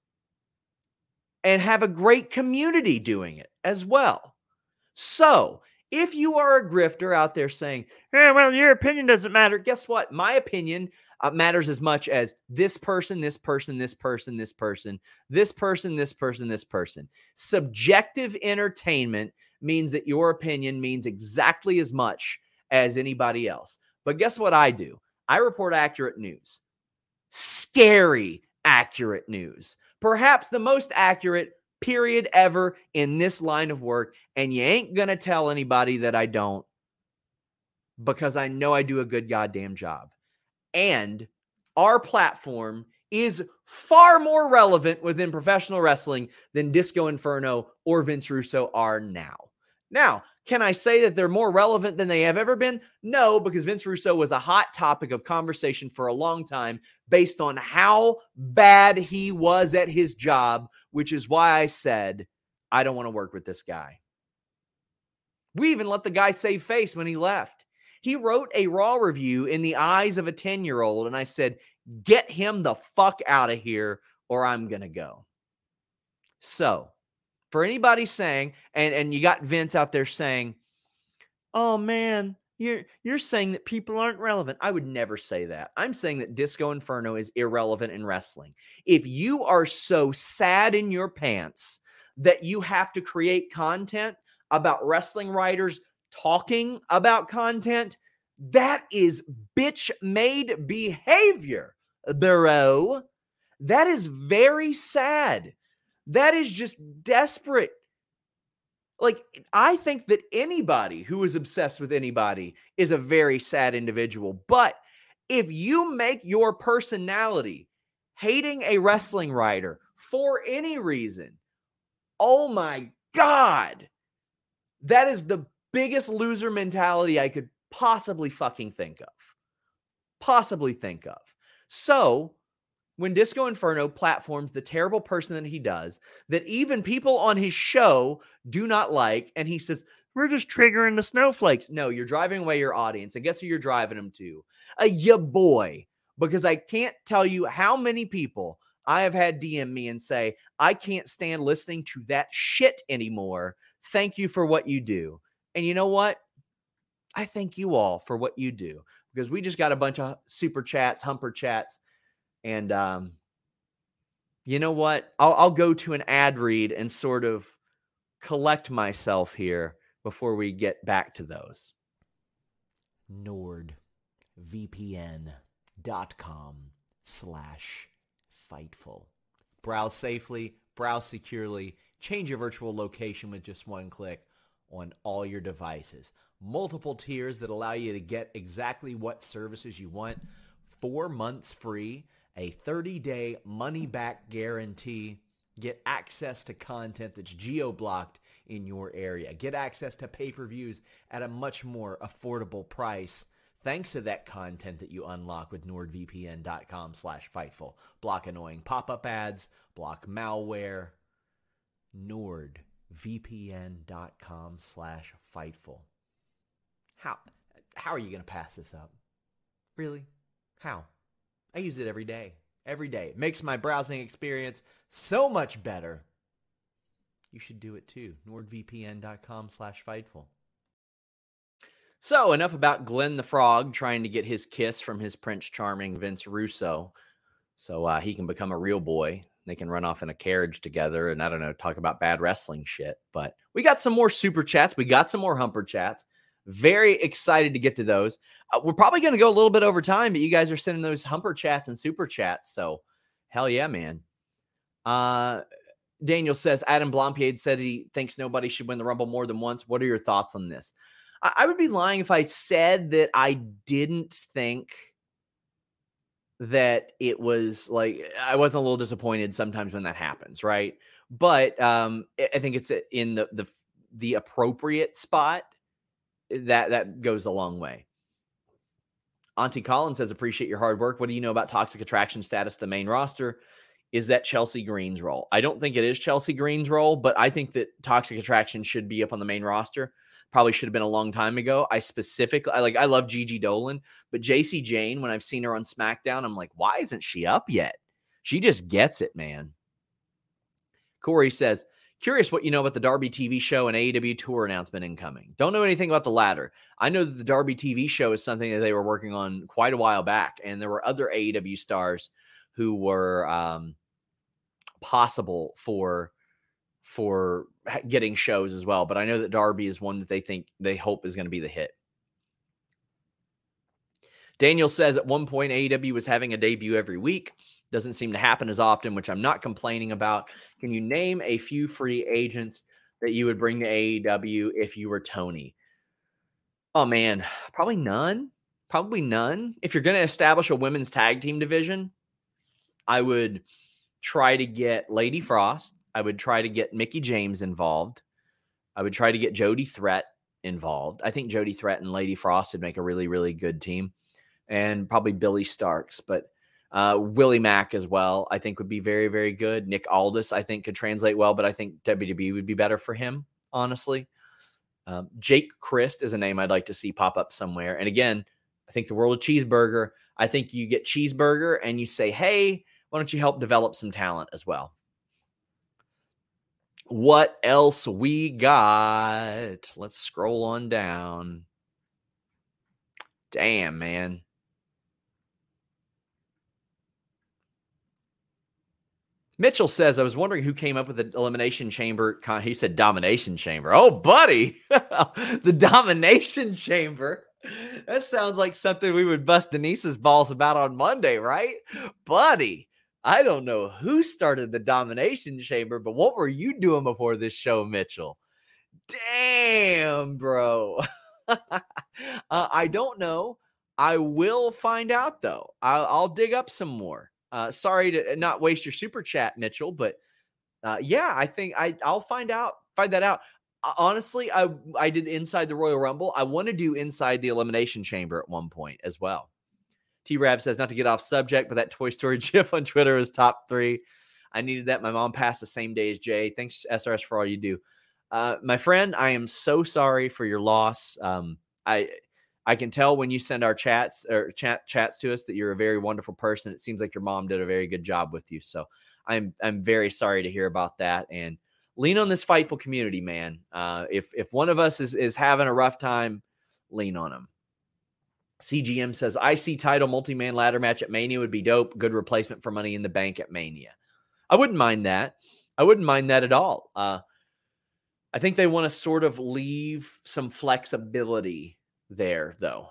and have a great community doing it as well. So, if you are a grifter out there saying, "Yeah, well, your opinion doesn't matter," guess what? My opinion uh, matters as much as this person, this person, this person, this person, this person, this person, this person. Subjective entertainment means that your opinion means exactly as much as anybody else. But guess what I do? I report accurate news. Scary accurate news. Perhaps the most accurate period ever in this line of work. And you ain't going to tell anybody that I don't because I know I do a good goddamn job. And our platform is far more relevant within professional wrestling than Disco Inferno or Vince Russo are now. Now, can I say that they're more relevant than they have ever been? No, because Vince Russo was a hot topic of conversation for a long time based on how bad he was at his job, which is why I said, I don't want to work with this guy. We even let the guy save face when he left. He wrote a Raw review in the eyes of a 10 year old, and I said, Get him the fuck out of here, or I'm going to go. So, for anybody saying, and and you got Vince out there saying, "Oh man, you're you're saying that people aren't relevant." I would never say that. I'm saying that Disco Inferno is irrelevant in wrestling. If you are so sad in your pants that you have to create content about wrestling writers talking about content, that is bitch made behavior, bro. That is very sad. That is just desperate. Like, I think that anybody who is obsessed with anybody is a very sad individual. But if you make your personality hating a wrestling writer for any reason, oh my God, that is the biggest loser mentality I could possibly fucking think of. Possibly think of. So, when Disco Inferno platforms the terrible person that he does, that even people on his show do not like, and he says, We're just triggering the snowflakes. No, you're driving away your audience. And guess who you're driving them to? A ya boy. Because I can't tell you how many people I have had DM me and say, I can't stand listening to that shit anymore. Thank you for what you do. And you know what? I thank you all for what you do because we just got a bunch of super chats, humper chats and um, you know what? I'll, I'll go to an ad read and sort of collect myself here before we get back to those. NordVPN.com slash Fightful. Browse safely, browse securely, change your virtual location with just one click on all your devices. Multiple tiers that allow you to get exactly what services you want. Four months free, a 30-day money-back guarantee. Get access to content that's geo-blocked in your area. Get access to pay-per-views at a much more affordable price thanks to that content that you unlock with nordvpn.com slash fightful. Block annoying pop-up ads, block malware. nordvpn.com slash fightful. How, how are you going to pass this up? Really? How? I use it every day. Every day. It makes my browsing experience so much better. You should do it too. NordVPN.com slash Fightful. So enough about Glenn the Frog trying to get his kiss from his Prince Charming Vince Russo so uh, he can become a real boy. They can run off in a carriage together and I don't know, talk about bad wrestling shit. But we got some more super chats. We got some more humper chats. Very excited to get to those. Uh, we're probably going to go a little bit over time, but you guys are sending those humper chats and super chats. So hell yeah, man. Uh, Daniel says Adam Blampied said he thinks nobody should win the Rumble more than once. What are your thoughts on this? I, I would be lying if I said that I didn't think that it was like I wasn't a little disappointed sometimes when that happens, right? But um, I think it's in the the the appropriate spot eh, that that goes a long way. Auntie Colin says, "Appreciate your hard work. What do you know about toxic attraction status? The main roster is that Chelsea Green's role. I don't think it is Chelsea Green's role, but I think that toxic attraction should be up on the main roster probably should have been a long time ago. I specifically I like I love Gigi Dolan, but Jacy Jayne, when I've seen her on SmackDown, I'm like, why isn't she up yet? She just gets it, man. Corey says, curious what you know about the Darby TV show and AEW tour announcement incoming. Don't know anything about the latter. I know that the Darby TV show is something that they were working on quite a while back, and there were other AEW stars who were um, possible for for getting shows as well. But I know that Darby is one that they think they hope is going to be the hit. Daniel says at one point AEW was having a debut every week. Doesn't seem to happen as often, which I'm not complaining about. Can you name a few free agents that you would bring to AEW if you were Tony? Oh man, probably none. Probably none. If you're going to establish a women's tag team division, I would try to get Lady Frost. I would try to get Mickie James involved. I would try to get Jody Threat involved. I think Jody Threat and Lady Frost would make a really, really good team, and probably Billie Starkz, but uh, Willie Mack as well. I think would be very, very good. Nick Aldis, I think, could translate well, but I think WWE would be better for him, honestly. Um, Jake Crist is a name I'd like to see pop up somewhere. And again, I think the world of cheeseburger. I think you get cheeseburger and you say, hey, why don't you help develop some talent as well? What else we got? Let's scroll on down. Damn, man. Mitchell says, I was wondering who came up with the elimination chamber. He said domination chamber. Oh, buddy. the domination chamber. That sounds like something we would bust Denise's balls about on Monday, right? Buddy. I don't know who started the domination chamber, but what were you doing before this show, Mitchell? Damn, bro. uh, I don't know. I will find out though. I'll, I'll dig up some more. Uh, sorry to not waste your super chat, Mitchell, but uh, yeah, I think I I'll find out find that out. Honestly, I I did inside the Royal Rumble. I want to do inside the Elimination Chamber at one point as well. T Rab says, not to get off subject, but that Toy Story GIF on Twitter is top three. I needed that. My mom passed the same day as Jay. Thanks, SRS, for all you do. Uh, my friend, I am so sorry for your loss. Um, I I can tell when you send our chats or chat chats to us that you're a very wonderful person. It seems like your mom did a very good job with you. So I'm I'm very sorry to hear about that. And lean on this fightful community, man. Uh, if if one of us is is having a rough time, lean on them. CGM says I see title multi man ladder match at Mania would be dope. Good replacement for Money in the Bank at Mania. I wouldn't mind that. I wouldn't mind that at all. Uh, I think they want to sort of leave some flexibility there, though.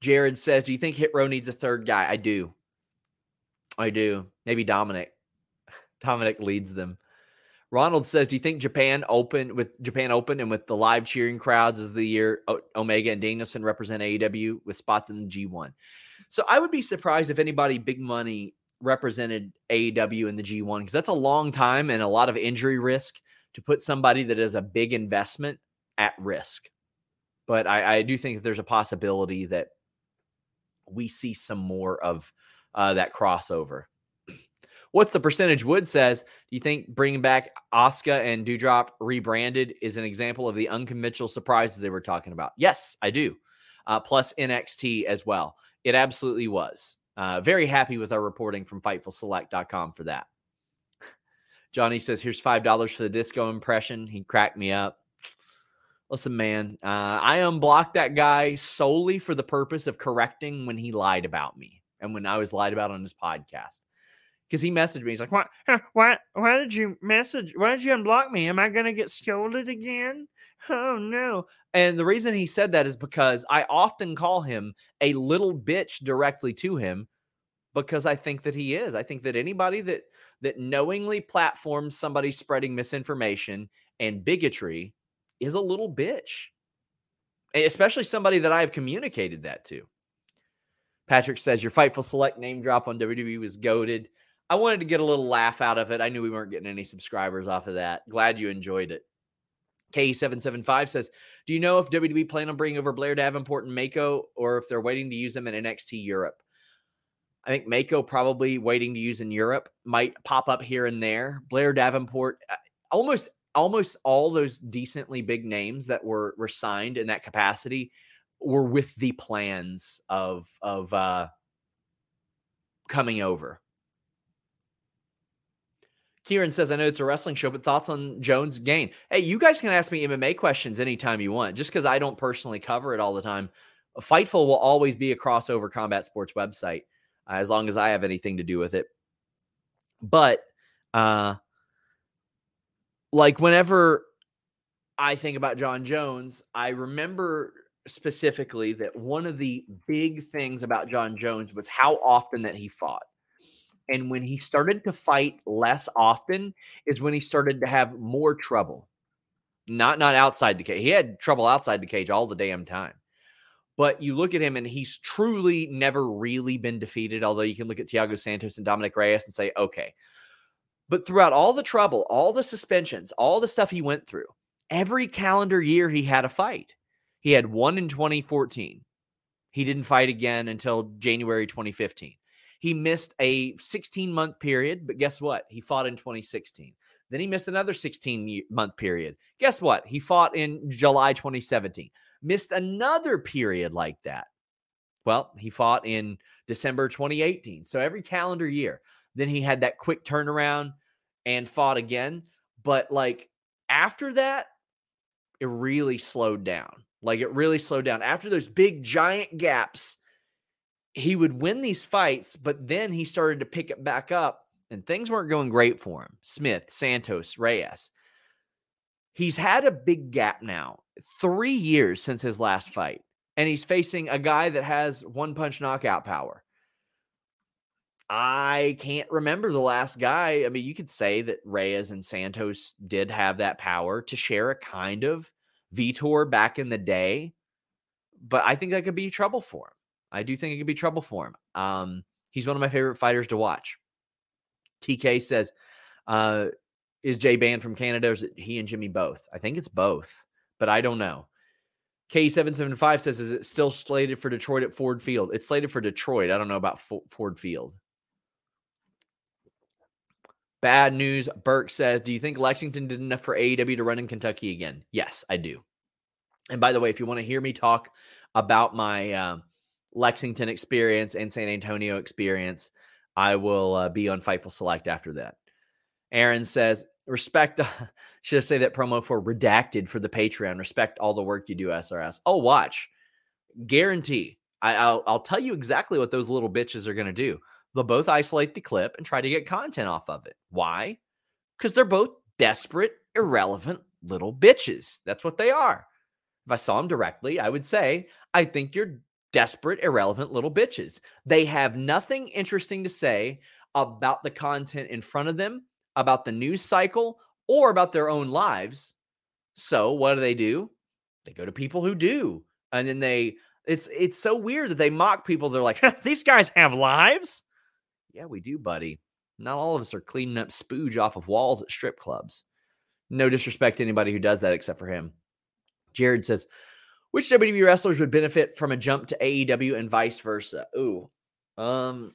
Jared says, Do you think Hit Row needs a third guy? I do. I do. Maybe Dominic. Dominic leads them. Ronald says, "Do you think Japan Open with Japan Open and with the live cheering crowds is the year Omega and Danielson represent AEW with spots in the G1?" So I would be surprised if anybody big money represented AEW in the G1 because that's a long time and a lot of injury risk to put somebody that is a big investment at risk. But I, I do think there's a possibility that we see some more of uh, that crossover. What's the percentage? Wood says, do you think bringing back Oscar and Doudrop rebranded is an example of the unconventional surprises they were talking about? Yes, I do. Uh, plus NXT as well. It absolutely was. Uh, very happy with our reporting from FightfulSelect.com for that. Johnny says, here's $5 for the disco impression. He cracked me up. Listen, man, uh, I unblocked that guy solely for the purpose of correcting when he lied about me and when I was lied about on his podcast. Because he messaged me. He's like, Why, why, why did you message? Why did you unblock me? Am I to get scolded again? Oh, no. And the reason he said that is because I often call him a little bitch directly to him because I think that he is. I think that anybody that that knowingly platforms somebody spreading misinformation and bigotry is a little bitch. Especially somebody that I've communicated that to. Patrick says your Fightful Select name drop on WWE was goaded. I wanted to get a little laugh out of it. I knew we weren't getting any subscribers off of that. Glad you enjoyed it. KE775 says, Do you know if WWE plan on bringing over Blair Davenport and Meiko or if they're waiting to use them in NXT Europe? I think Meiko probably waiting to use in Europe might pop up here and there. Blair Davenport, uh, almost almost all those decently big names that were were signed in that capacity were with the plans of of uh coming over. Kieran says, I know it's a wrestling show, but thoughts on Jones' Gane? Hey, you guys can ask me MMA questions anytime you want, just because I don't personally cover it all the time. Fightful will always be a crossover combat sports website uh, as long as I have anything to do with it. But, uh, like, whenever I think about Jon Jones, I remember specifically that one of the big things about Jon Jones was how often that he fought. And when he started to fight less often is when he started to have more trouble. Not not outside the cage. He had trouble outside the cage all the damn time. But you look at him and he's truly never really been defeated. Although you can look at Thiago Santos and Dominick Reyes and say, okay. But throughout all the trouble, all the suspensions, all the stuff he went through, every calendar year he had a fight. He had one in 2014. He didn't fight again until January 2015. He missed a 16 month period, but guess what? He fought in 2016. Then he missed another 16 month period. Guess what? He fought in July 2017. Missed another period like that. Well, he fought in December 2018. So every calendar year. Then he had that quick turnaround and fought again. But like after that, it really slowed down. Like it really slowed down. After those big giant gaps, he would win these fights, but then he started to pick it back up and things weren't going great for him. Smith, Santos, Reyes. He's had a big gap now, three years since his last fight, and he's facing a guy that has one punch knockout power. I can't remember the last guy. I mean, you could say that Reyes and Santos did have that power to share a kind of Vitor back in the day, but I think that could be trouble for him. I do think it could be trouble for him. Um, he's one of my favorite fighters to watch. TK says, uh, is Jey banned from Canada or is it he and Jimmy both? I think it's both, but I don't know. K775 says, is it still slated for Detroit at Ford Field? It's slated for Detroit. I don't know about Ford Field. Bad news. Burke says, Do you think Lexington did enough for AEW to run in Kentucky again? Yes, I do. And by the way, if you want to hear me talk about my um, Lexington experience and San Antonio experience, I will uh, be on Fightful Select after that. Aaron says, respect, should I say that promo for redacted for the Patreon? Respect all the work you do, SRS. Oh, watch. Guarantee. I, will I'll tell you exactly what those little bitches are going to do. They'll both isolate the clip and try to get content off of it. Why? Because they're both desperate irrelevant little bitches. That's what they are. If I saw them directly, I would say, I think you're desperate, irrelevant little bitches. They have nothing interesting to say about the content in front of them, about the news cycle, or about their own lives. So what do they do? They go to people who do. And then they it's it's so weird that they mock people. They're like, These guys have lives. Yeah, we do, buddy. Not all of us are cleaning up spooge off of walls at strip clubs. No disrespect to anybody who does that except for him. Jared says, which WWE wrestlers would benefit from a jump to AEW and vice versa? Ooh. Um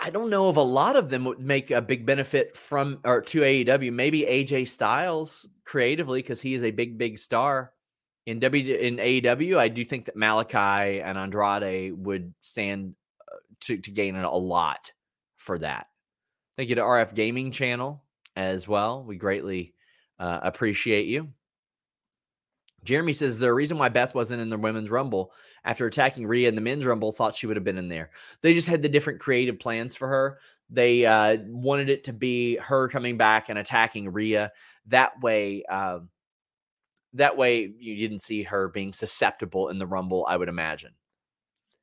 I don't know if a lot of them would make a big benefit from or to AEW. Maybe AJ Styles creatively because he is a big, big star in W in AEW. I do think that Malakai and Andrade would stand uh, to to gain a lot for that. Thank you to RF Gaming Channel as well. We greatly uh, appreciate you. Jeremy says the reason why Beth wasn't in the women's rumble after attacking Rhea in the men's rumble thought she would have been in there. They just had the different creative plans for her. They uh, wanted it to be her coming back and attacking Rhea. That way, uh, that way you didn't see her being susceptible in the rumble. I would imagine.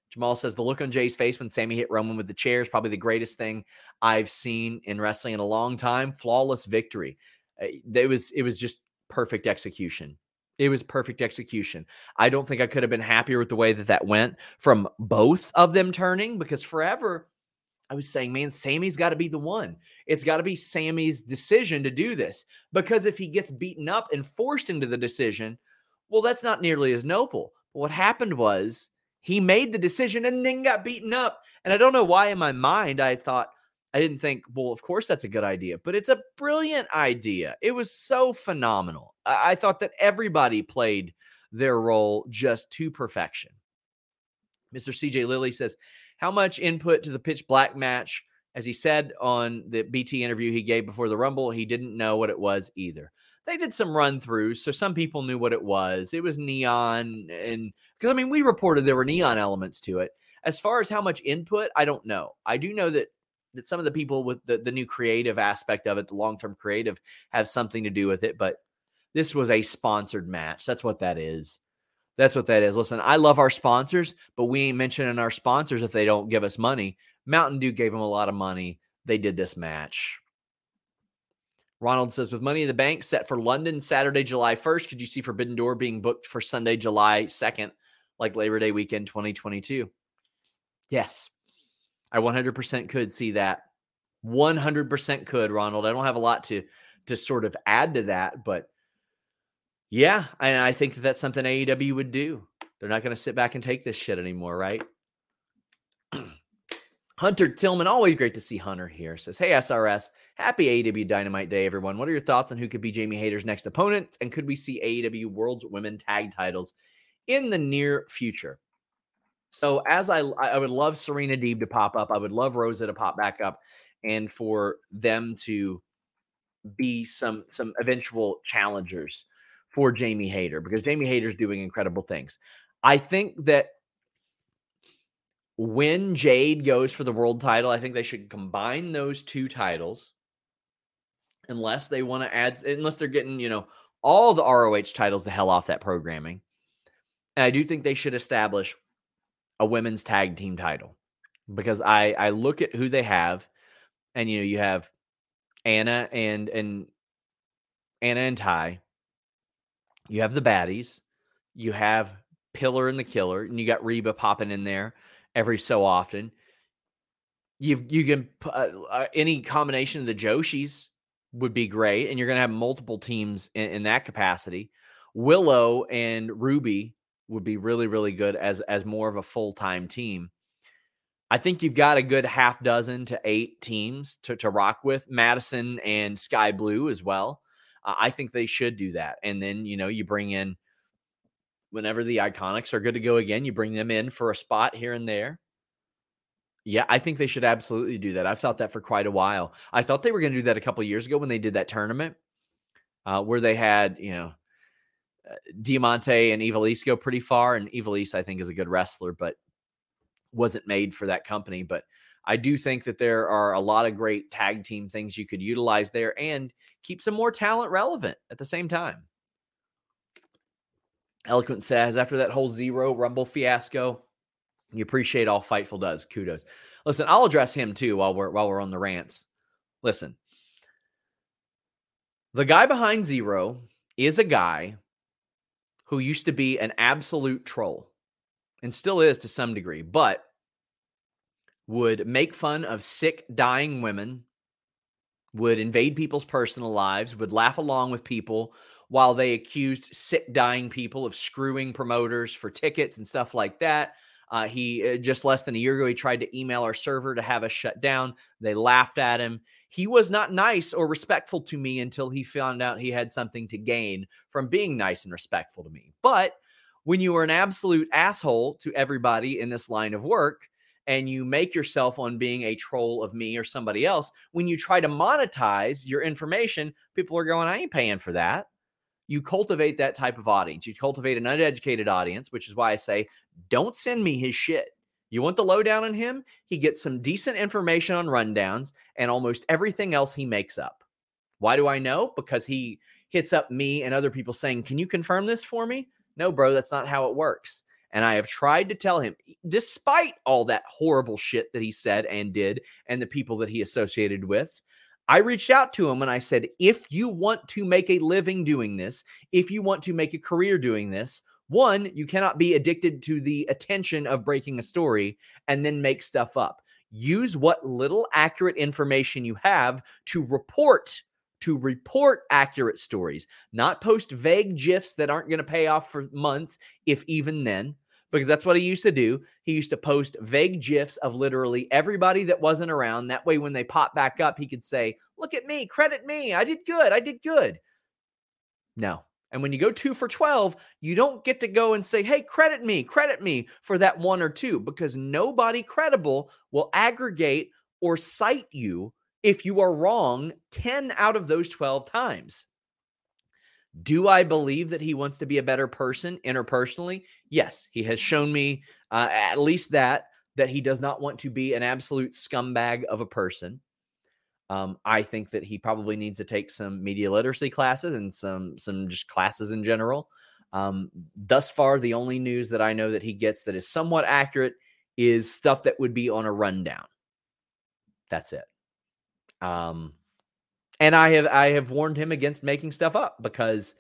Jamal says the look on Jey's face when Sami hit Roman with the chair is probably the greatest thing I've seen in wrestling in a long time. Flawless victory. Uh, it was it was just perfect execution. It was perfect execution. I don't think I could have been happier with the way that that went from both of them turning because forever I was saying, man, Sami's got to be the one. It's got to be Sami's decision to do this because if he gets beaten up and forced into the decision, well, that's not nearly as noble. But what happened was he made the decision and then got beaten up. And I don't know why in my mind I thought, I didn't think, well, of course that's a good idea, but it's a brilliant idea. It was so phenomenal. I, thought that everybody played their role just to perfection. Mr. CJ Lilly says, How much input to the pitch black match? As he said on the BT interview he gave before the Rumble, he didn't know what it was either. They did some run throughs, so some people knew what it was. It was neon, and because I mean, we reported there were neon elements to it. As far as how much input, I don't know. I do know that that some of the people with the, the new creative aspect of it, the long term creative, have something to do with it. But this was a sponsored match. That's what that is. That's what that is. Listen, I love our sponsors, but we ain't mentioning our sponsors if they don't give us money. Mountain Dew gave them a lot of money. They did this match. Ronald says, with Money in the Bank set for London Saturday, July 1st, could you see Forbidden Door being booked for Sunday, July 2nd, like Labor Day weekend 2022? Yes. I 100% could see that. 100% could, Ronald. I don't have a lot to to sort of add to that, but yeah, and I think that that's something AEW would do. They're not going to sit back and take this shit anymore, right? Hunter Tillman, always great to see Hunter here. Says, Hey, SRS, happy AEW Dynamite Day, everyone. What are your thoughts on who could be Jamie Hayter's next opponent? And could we see AEW World's Women Tag titles in the near future? So as I I would love Serena Deeb to pop up. I would love Rosa to pop back up and for them to be some some eventual challengers for Jamie Hayter because Jamie Hayter's doing incredible things. I think that when Jade goes for the world title, I think they should combine those two titles unless they want to add unless they're getting, you know, all the ROH titles the hell off that programming. And I do think they should establish a women's tag team title because I I look at who they have, and you know you have Anna and and Anna and Tay. You have the baddies. You have Pillar and the Killer, and you got Reba popping in there every so often. You you can uh, uh, any combination of the Joshis would be great, and you're going to have multiple teams in, in that capacity. Willow and Ruby would be really really good as as more of a full-time team. I think you've got a good half dozen to eight teams to, to rock with Madison and Skye Blue as well. Uh, I think they should do that. And then, you know, you bring in whenever the iconics are good to go again, you bring them in for a spot here and there. Yeah, I think they should absolutely do that. I've thought that for quite a while. I thought they were going to do that a couple years ago when they did that tournament uh, where they had, you know, Diamante and Ivelisse go pretty far, and Ivelisse I think is a good wrestler, but wasn't made for that company. But I do think that there are a lot of great tag team things you could utilize there and keep some more talent relevant at the same time. Eloquent says after that whole zero rumble fiasco, you appreciate all Fightful does. Kudos. Listen, I'll address him too while we're while we're on the rants. Listen, the guy behind zero is a guy who used to be an absolute troll and still is to some degree, but would make fun of sick, dying women, would invade people's personal lives, would laugh along with people while they accused sick, dying people of screwing promoters for tickets and stuff like that. Uh, he uh, just less than a year ago, he tried to email our server to have us shut down. They laughed at him. He was not nice or respectful to me until he found out he had something to gain from being nice and respectful to me. But when you are an absolute asshole to everybody in this line of work, and you make yourself on being a troll of me or somebody else, when you try to monetize your information, people are going, I ain't paying for that. You cultivate that type of audience. You cultivate an uneducated audience, which is why I say, don't send me his shit. You want the lowdown on him? He gets some decent information on rundowns and almost everything else he makes up. Why do I know? Because he hits up me and other people saying, Can you confirm this for me? No, bro, that's not how it works. And I have tried to tell him, despite all that horrible shit that he said and did, and the people that he associated with, I reached out to him and I said, if you want to make a living doing this, if you want to make a career doing this, one, you cannot be addicted to the attention of breaking a story and then make stuff up. Use what little accurate information you have to report to report accurate stories, not post vague gifs that aren't going to pay off for months, if even then because that's what he used to do. He used to post vague gifs of literally everybody that wasn't around. That way, when they pop back up, he could say, Look at me, credit me. I did good. I did good. No. And when you go two for 12, you don't get to go and say, Hey, credit me, credit me for that one or two, because nobody credible will aggregate or cite you if you are wrong 10 out of those 12 times. Do I believe that he wants to be a better person interpersonally? Yes, he has shown me uh, at least that that he does not want to be an absolute scumbag of a person. Um, I think that he probably needs to take some media literacy classes and some some just classes in general. Um, thus far, the only news that I know that he gets that is somewhat accurate is stuff that would be on a rundown. That's it. Um, and I have I have warned him against making stuff up because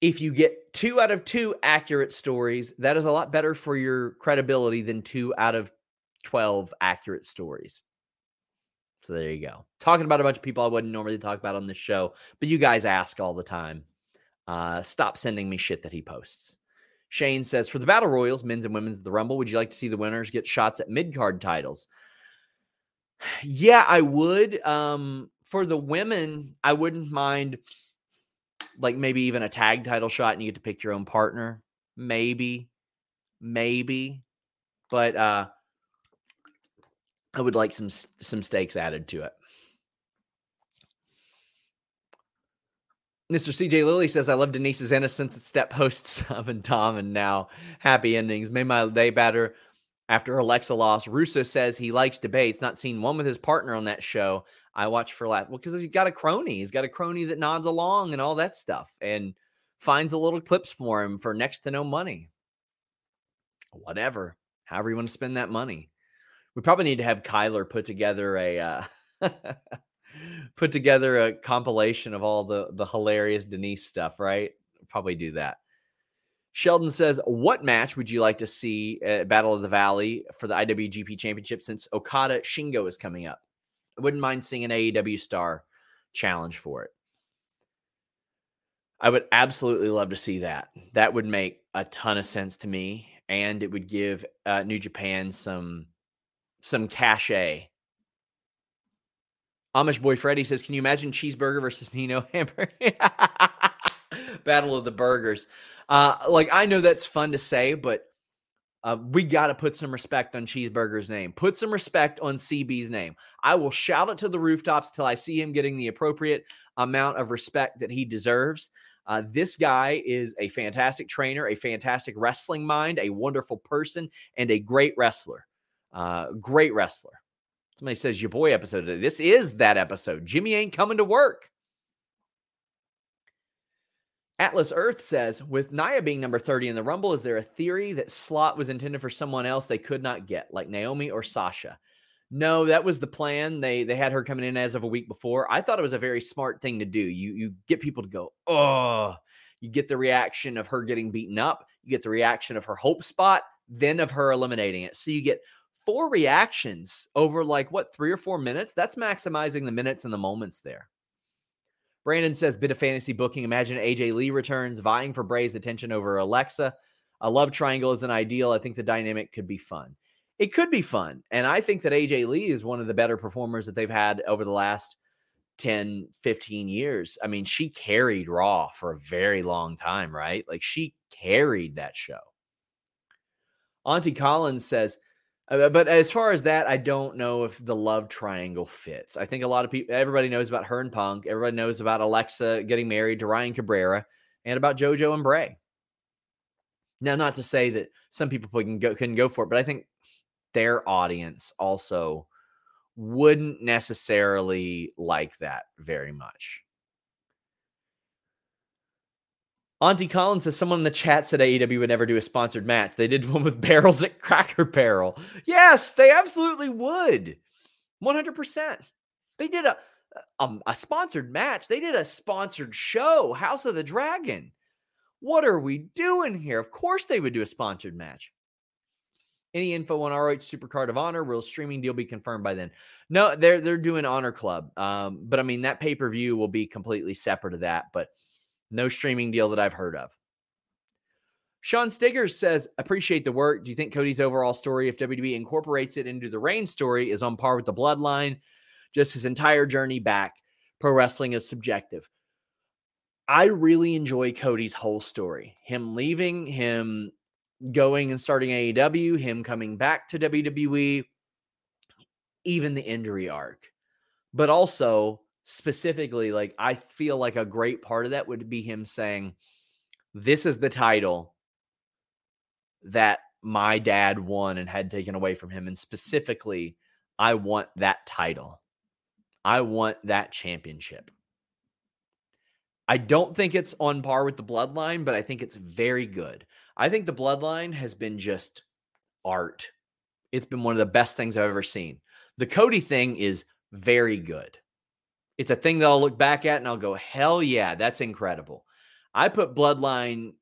if you get two out of two accurate stories, that is a lot better for your credibility than two out of 12 accurate stories. So there you go. Talking about a bunch of people I wouldn't normally talk about on this show, but you guys ask all the time. Uh, stop sending me shit that he posts. Shane says, for the battle royals, men's and women's the Rumble, would you like to see the winners get shots at mid card titles? Yeah, I would. Um, for the women, I wouldn't mind like maybe even a tag title shot and you get to pick your own partner. Maybe. Maybe. But uh I would like some some stakes added to it. Mr. CJ Lilly says, I love Denise's innocence at step hosts of and Tom and now happy endings. Made my day better after Alexa lost. Russo says he likes debates, not seen one with his partner on that show. I watch for laugh. Well, because he's got a crony. He's got a crony that nods along and all that stuff and finds a little clips for him for next to no money. Whatever. However you want to spend that money. We probably need to have Kyler put together a uh, put together a compilation of all the the hilarious Denise stuff, right? Probably do that. Sheldon says, "What match would you like to see at Battle of the Valley for the IWGP Championship since Okada Shingo is coming up?" I wouldn't mind seeing an AEW star challenge for it. I would absolutely love to see that. That would make a ton of sense to me, and it would give uh, New Japan some some cachet. Amish boy Freddy says, "Can you imagine cheeseburger versus Nino hamburger? Battle of the burgers." Uh, like I know that's fun to say, but uh, we got to put some respect on Cheeseburger's name. Put some respect on CB's name. I will shout it to the rooftops till I see him getting the appropriate amount of respect that he deserves. Uh, this guy is a fantastic trainer, a fantastic wrestling mind, a wonderful person, and a great wrestler. Uh, great wrestler. Somebody says your boy episode today. This is that episode. Jimmy ain't coming to work. Atlas Earth says, with Nia being number 30 in the Rumble, is there a theory that slot was intended for someone else they could not get, like Naomi or Sasha? No, that was the plan. They they had her coming in as of a week before. I thought it was a very smart thing to do. You you get people to go, oh, you get the reaction of her getting beaten up, you get the reaction of her hope spot, then of her eliminating it. So you get four reactions over like what three or four minutes. That's maximizing the minutes and the moments there. Brandon says, bit of fantasy booking. Imagine AJ Lee returns, vying for Bray's attention over Alexa. A love triangle is an ideal. I think the dynamic could be fun. It could be fun. And I think that AJ Lee is one of the better performers that they've had over the last 10, 15 years. I mean, she carried Raw for a very long time, right? Like she carried that show. Auntie Collins says, Uh, but as far as that, I don't know if the love triangle fits. I think a lot of people, everybody knows about her and Punk. Everybody knows about Alexa getting married to Ryan Cabrera and about JoJo and Bray. Now, not to say that some people can go, couldn't go for it, but I think their audience also wouldn't necessarily like that very much. Auntie Collins says someone in the chat said AEW would never do a sponsored match. They did one with barrels at Cracker Barrel. Yes, they absolutely would. 100%. They did a, a, um, a sponsored match. They did a sponsored show, House of the Dragon. What are we doing here? Of course they would do a sponsored match. Any info on ROH Supercard of Honor? Will streaming deal be confirmed by then? No, they're they're doing Honor Club. Um, but I mean that pay per view will be completely separate of that. But no streaming deal that I've heard of. Sean Stiggers says, appreciate the work. Do you think Cody's overall story, if WWE incorporates it into the Reign story, is on par with the bloodline? Just his entire journey back. Pro wrestling is subjective. I really enjoy Cody's whole story. Him leaving, him going and starting AEW, him coming back to WWE, even the injury arc. But also specifically, like I feel like a great part of that would be him saying, This is the title that my dad won and had taken away from him. And specifically, I want that title. I want that championship. I don't think it's on par with the bloodline, but I think it's very good. I think the bloodline has been just art. It's been one of the best things I've ever seen. The Cody thing is very good. It's a thing that I'll look back at and I'll go, hell yeah, that's incredible. I put Bloodline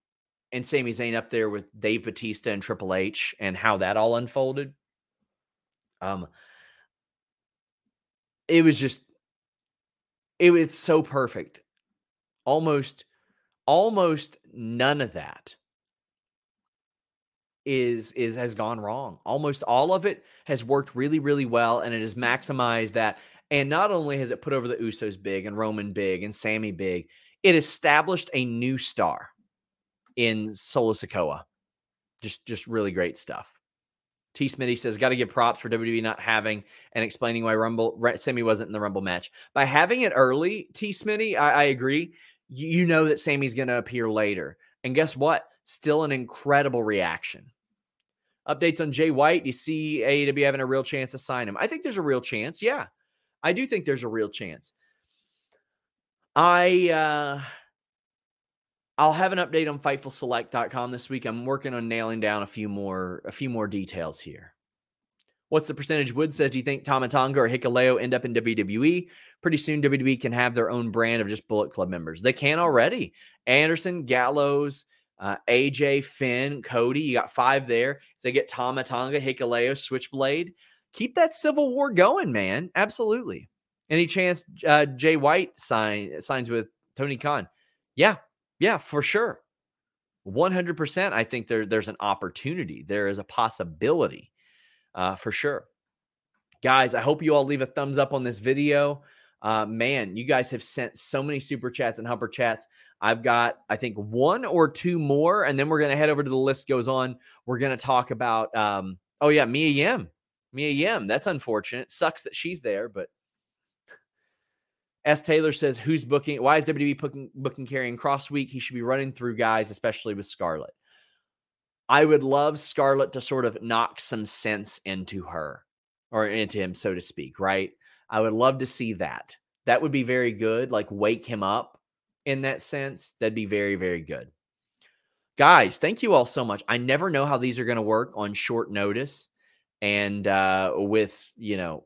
and Sami Zayn up there with Dave Batista and Triple H and how that all unfolded. Um, it was just, it was so perfect. Almost, almost none of that is is has gone wrong. Almost all of it has worked really, really well, and it has maximized that. And not only has it put over the Usos big and Roman big and Sami big, it established a new star in Solo Sikoa. Just, just really great stuff. T. Smitty says, got to give props for WWE not having and explaining why Rumble Sami wasn't in the Rumble match. By having it early, T. Smitty, I, I agree. You, you know that Sami's going to appear later. And guess what? Still an incredible reaction. Updates on Jay White. You see AEW having a real chance to sign him. I think there's a real chance. Yeah. I do think there's a real chance. I uh I'll have an update on fightfulselect.com this week. I'm working on nailing down a few more a few more details here. What's the percentage? Wood says, Do you think Tama Tonga or Hikuleo end up in WWE? Pretty soon, WWE can have their own brand of just Bullet Club members. They can already. Anderson, Gallows, uh, AJ, Finn, Cody. You got five there. If they get Tama Tonga, Hikuleo, Switchblade, keep that civil war going, man. Absolutely. Any chance uh, Jay White sign signs with Tony Khan? Yeah, yeah, for sure. 100%. I think there, there's an opportunity. There is a possibility uh, for sure. Guys, I hope you all leave a thumbs up on this video. Uh, man, you guys have sent so many super chats and humper chats. I've got, I think, one or two more, and then we're going to head over to the list goes on. We're going to talk about, um, oh, yeah, Mia Yim. Mia Yim. That's unfortunate. Sucks that she's there, but S. Taylor says, "Who's booking? Why is WWE booking booking Karrion Kross weak? He should be running through guys, especially with Scarlett. I would love Scarlett to sort of knock some sense into her. or into him, so to speak, right? I would love to see that. That would be very good. Like wake him up in that sense. That'd be very, very good. Guys, thank you all so much. I never know how these are going to work on short notice and uh, with, you know,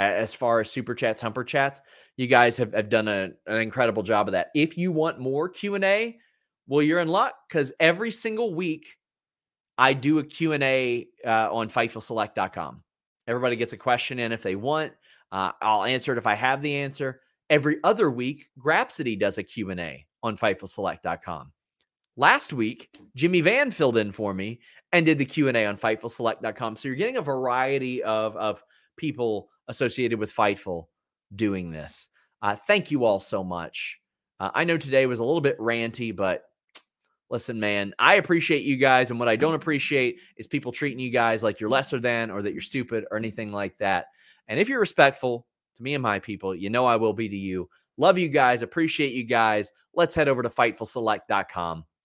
as far as super chats, humper chats, you guys have, have done a, an incredible job of that. If you want more Q&A, well, you're in luck because every single week I do a Q&A uh, on FightfulSelect.com. Everybody gets a question in if they want. Uh, I'll answer it if I have the answer. Every other week, Grapsody does a Q&A on FightfulSelect.com. Last week, Jimmy Van filled in for me and did the Q&A on FightfulSelect.com. So you're getting a variety of, of people associated with Fightful doing this. Uh, thank you all so much. Uh, I know today was a little bit ranty, but listen, man, I appreciate you guys. And what I don't appreciate is people treating you guys like you're lesser than or that you're stupid or anything like that. And if you're respectful to me and my people, you know I will be to you. Love you guys. Appreciate you guys. Let's head over to FightfulSelect.com.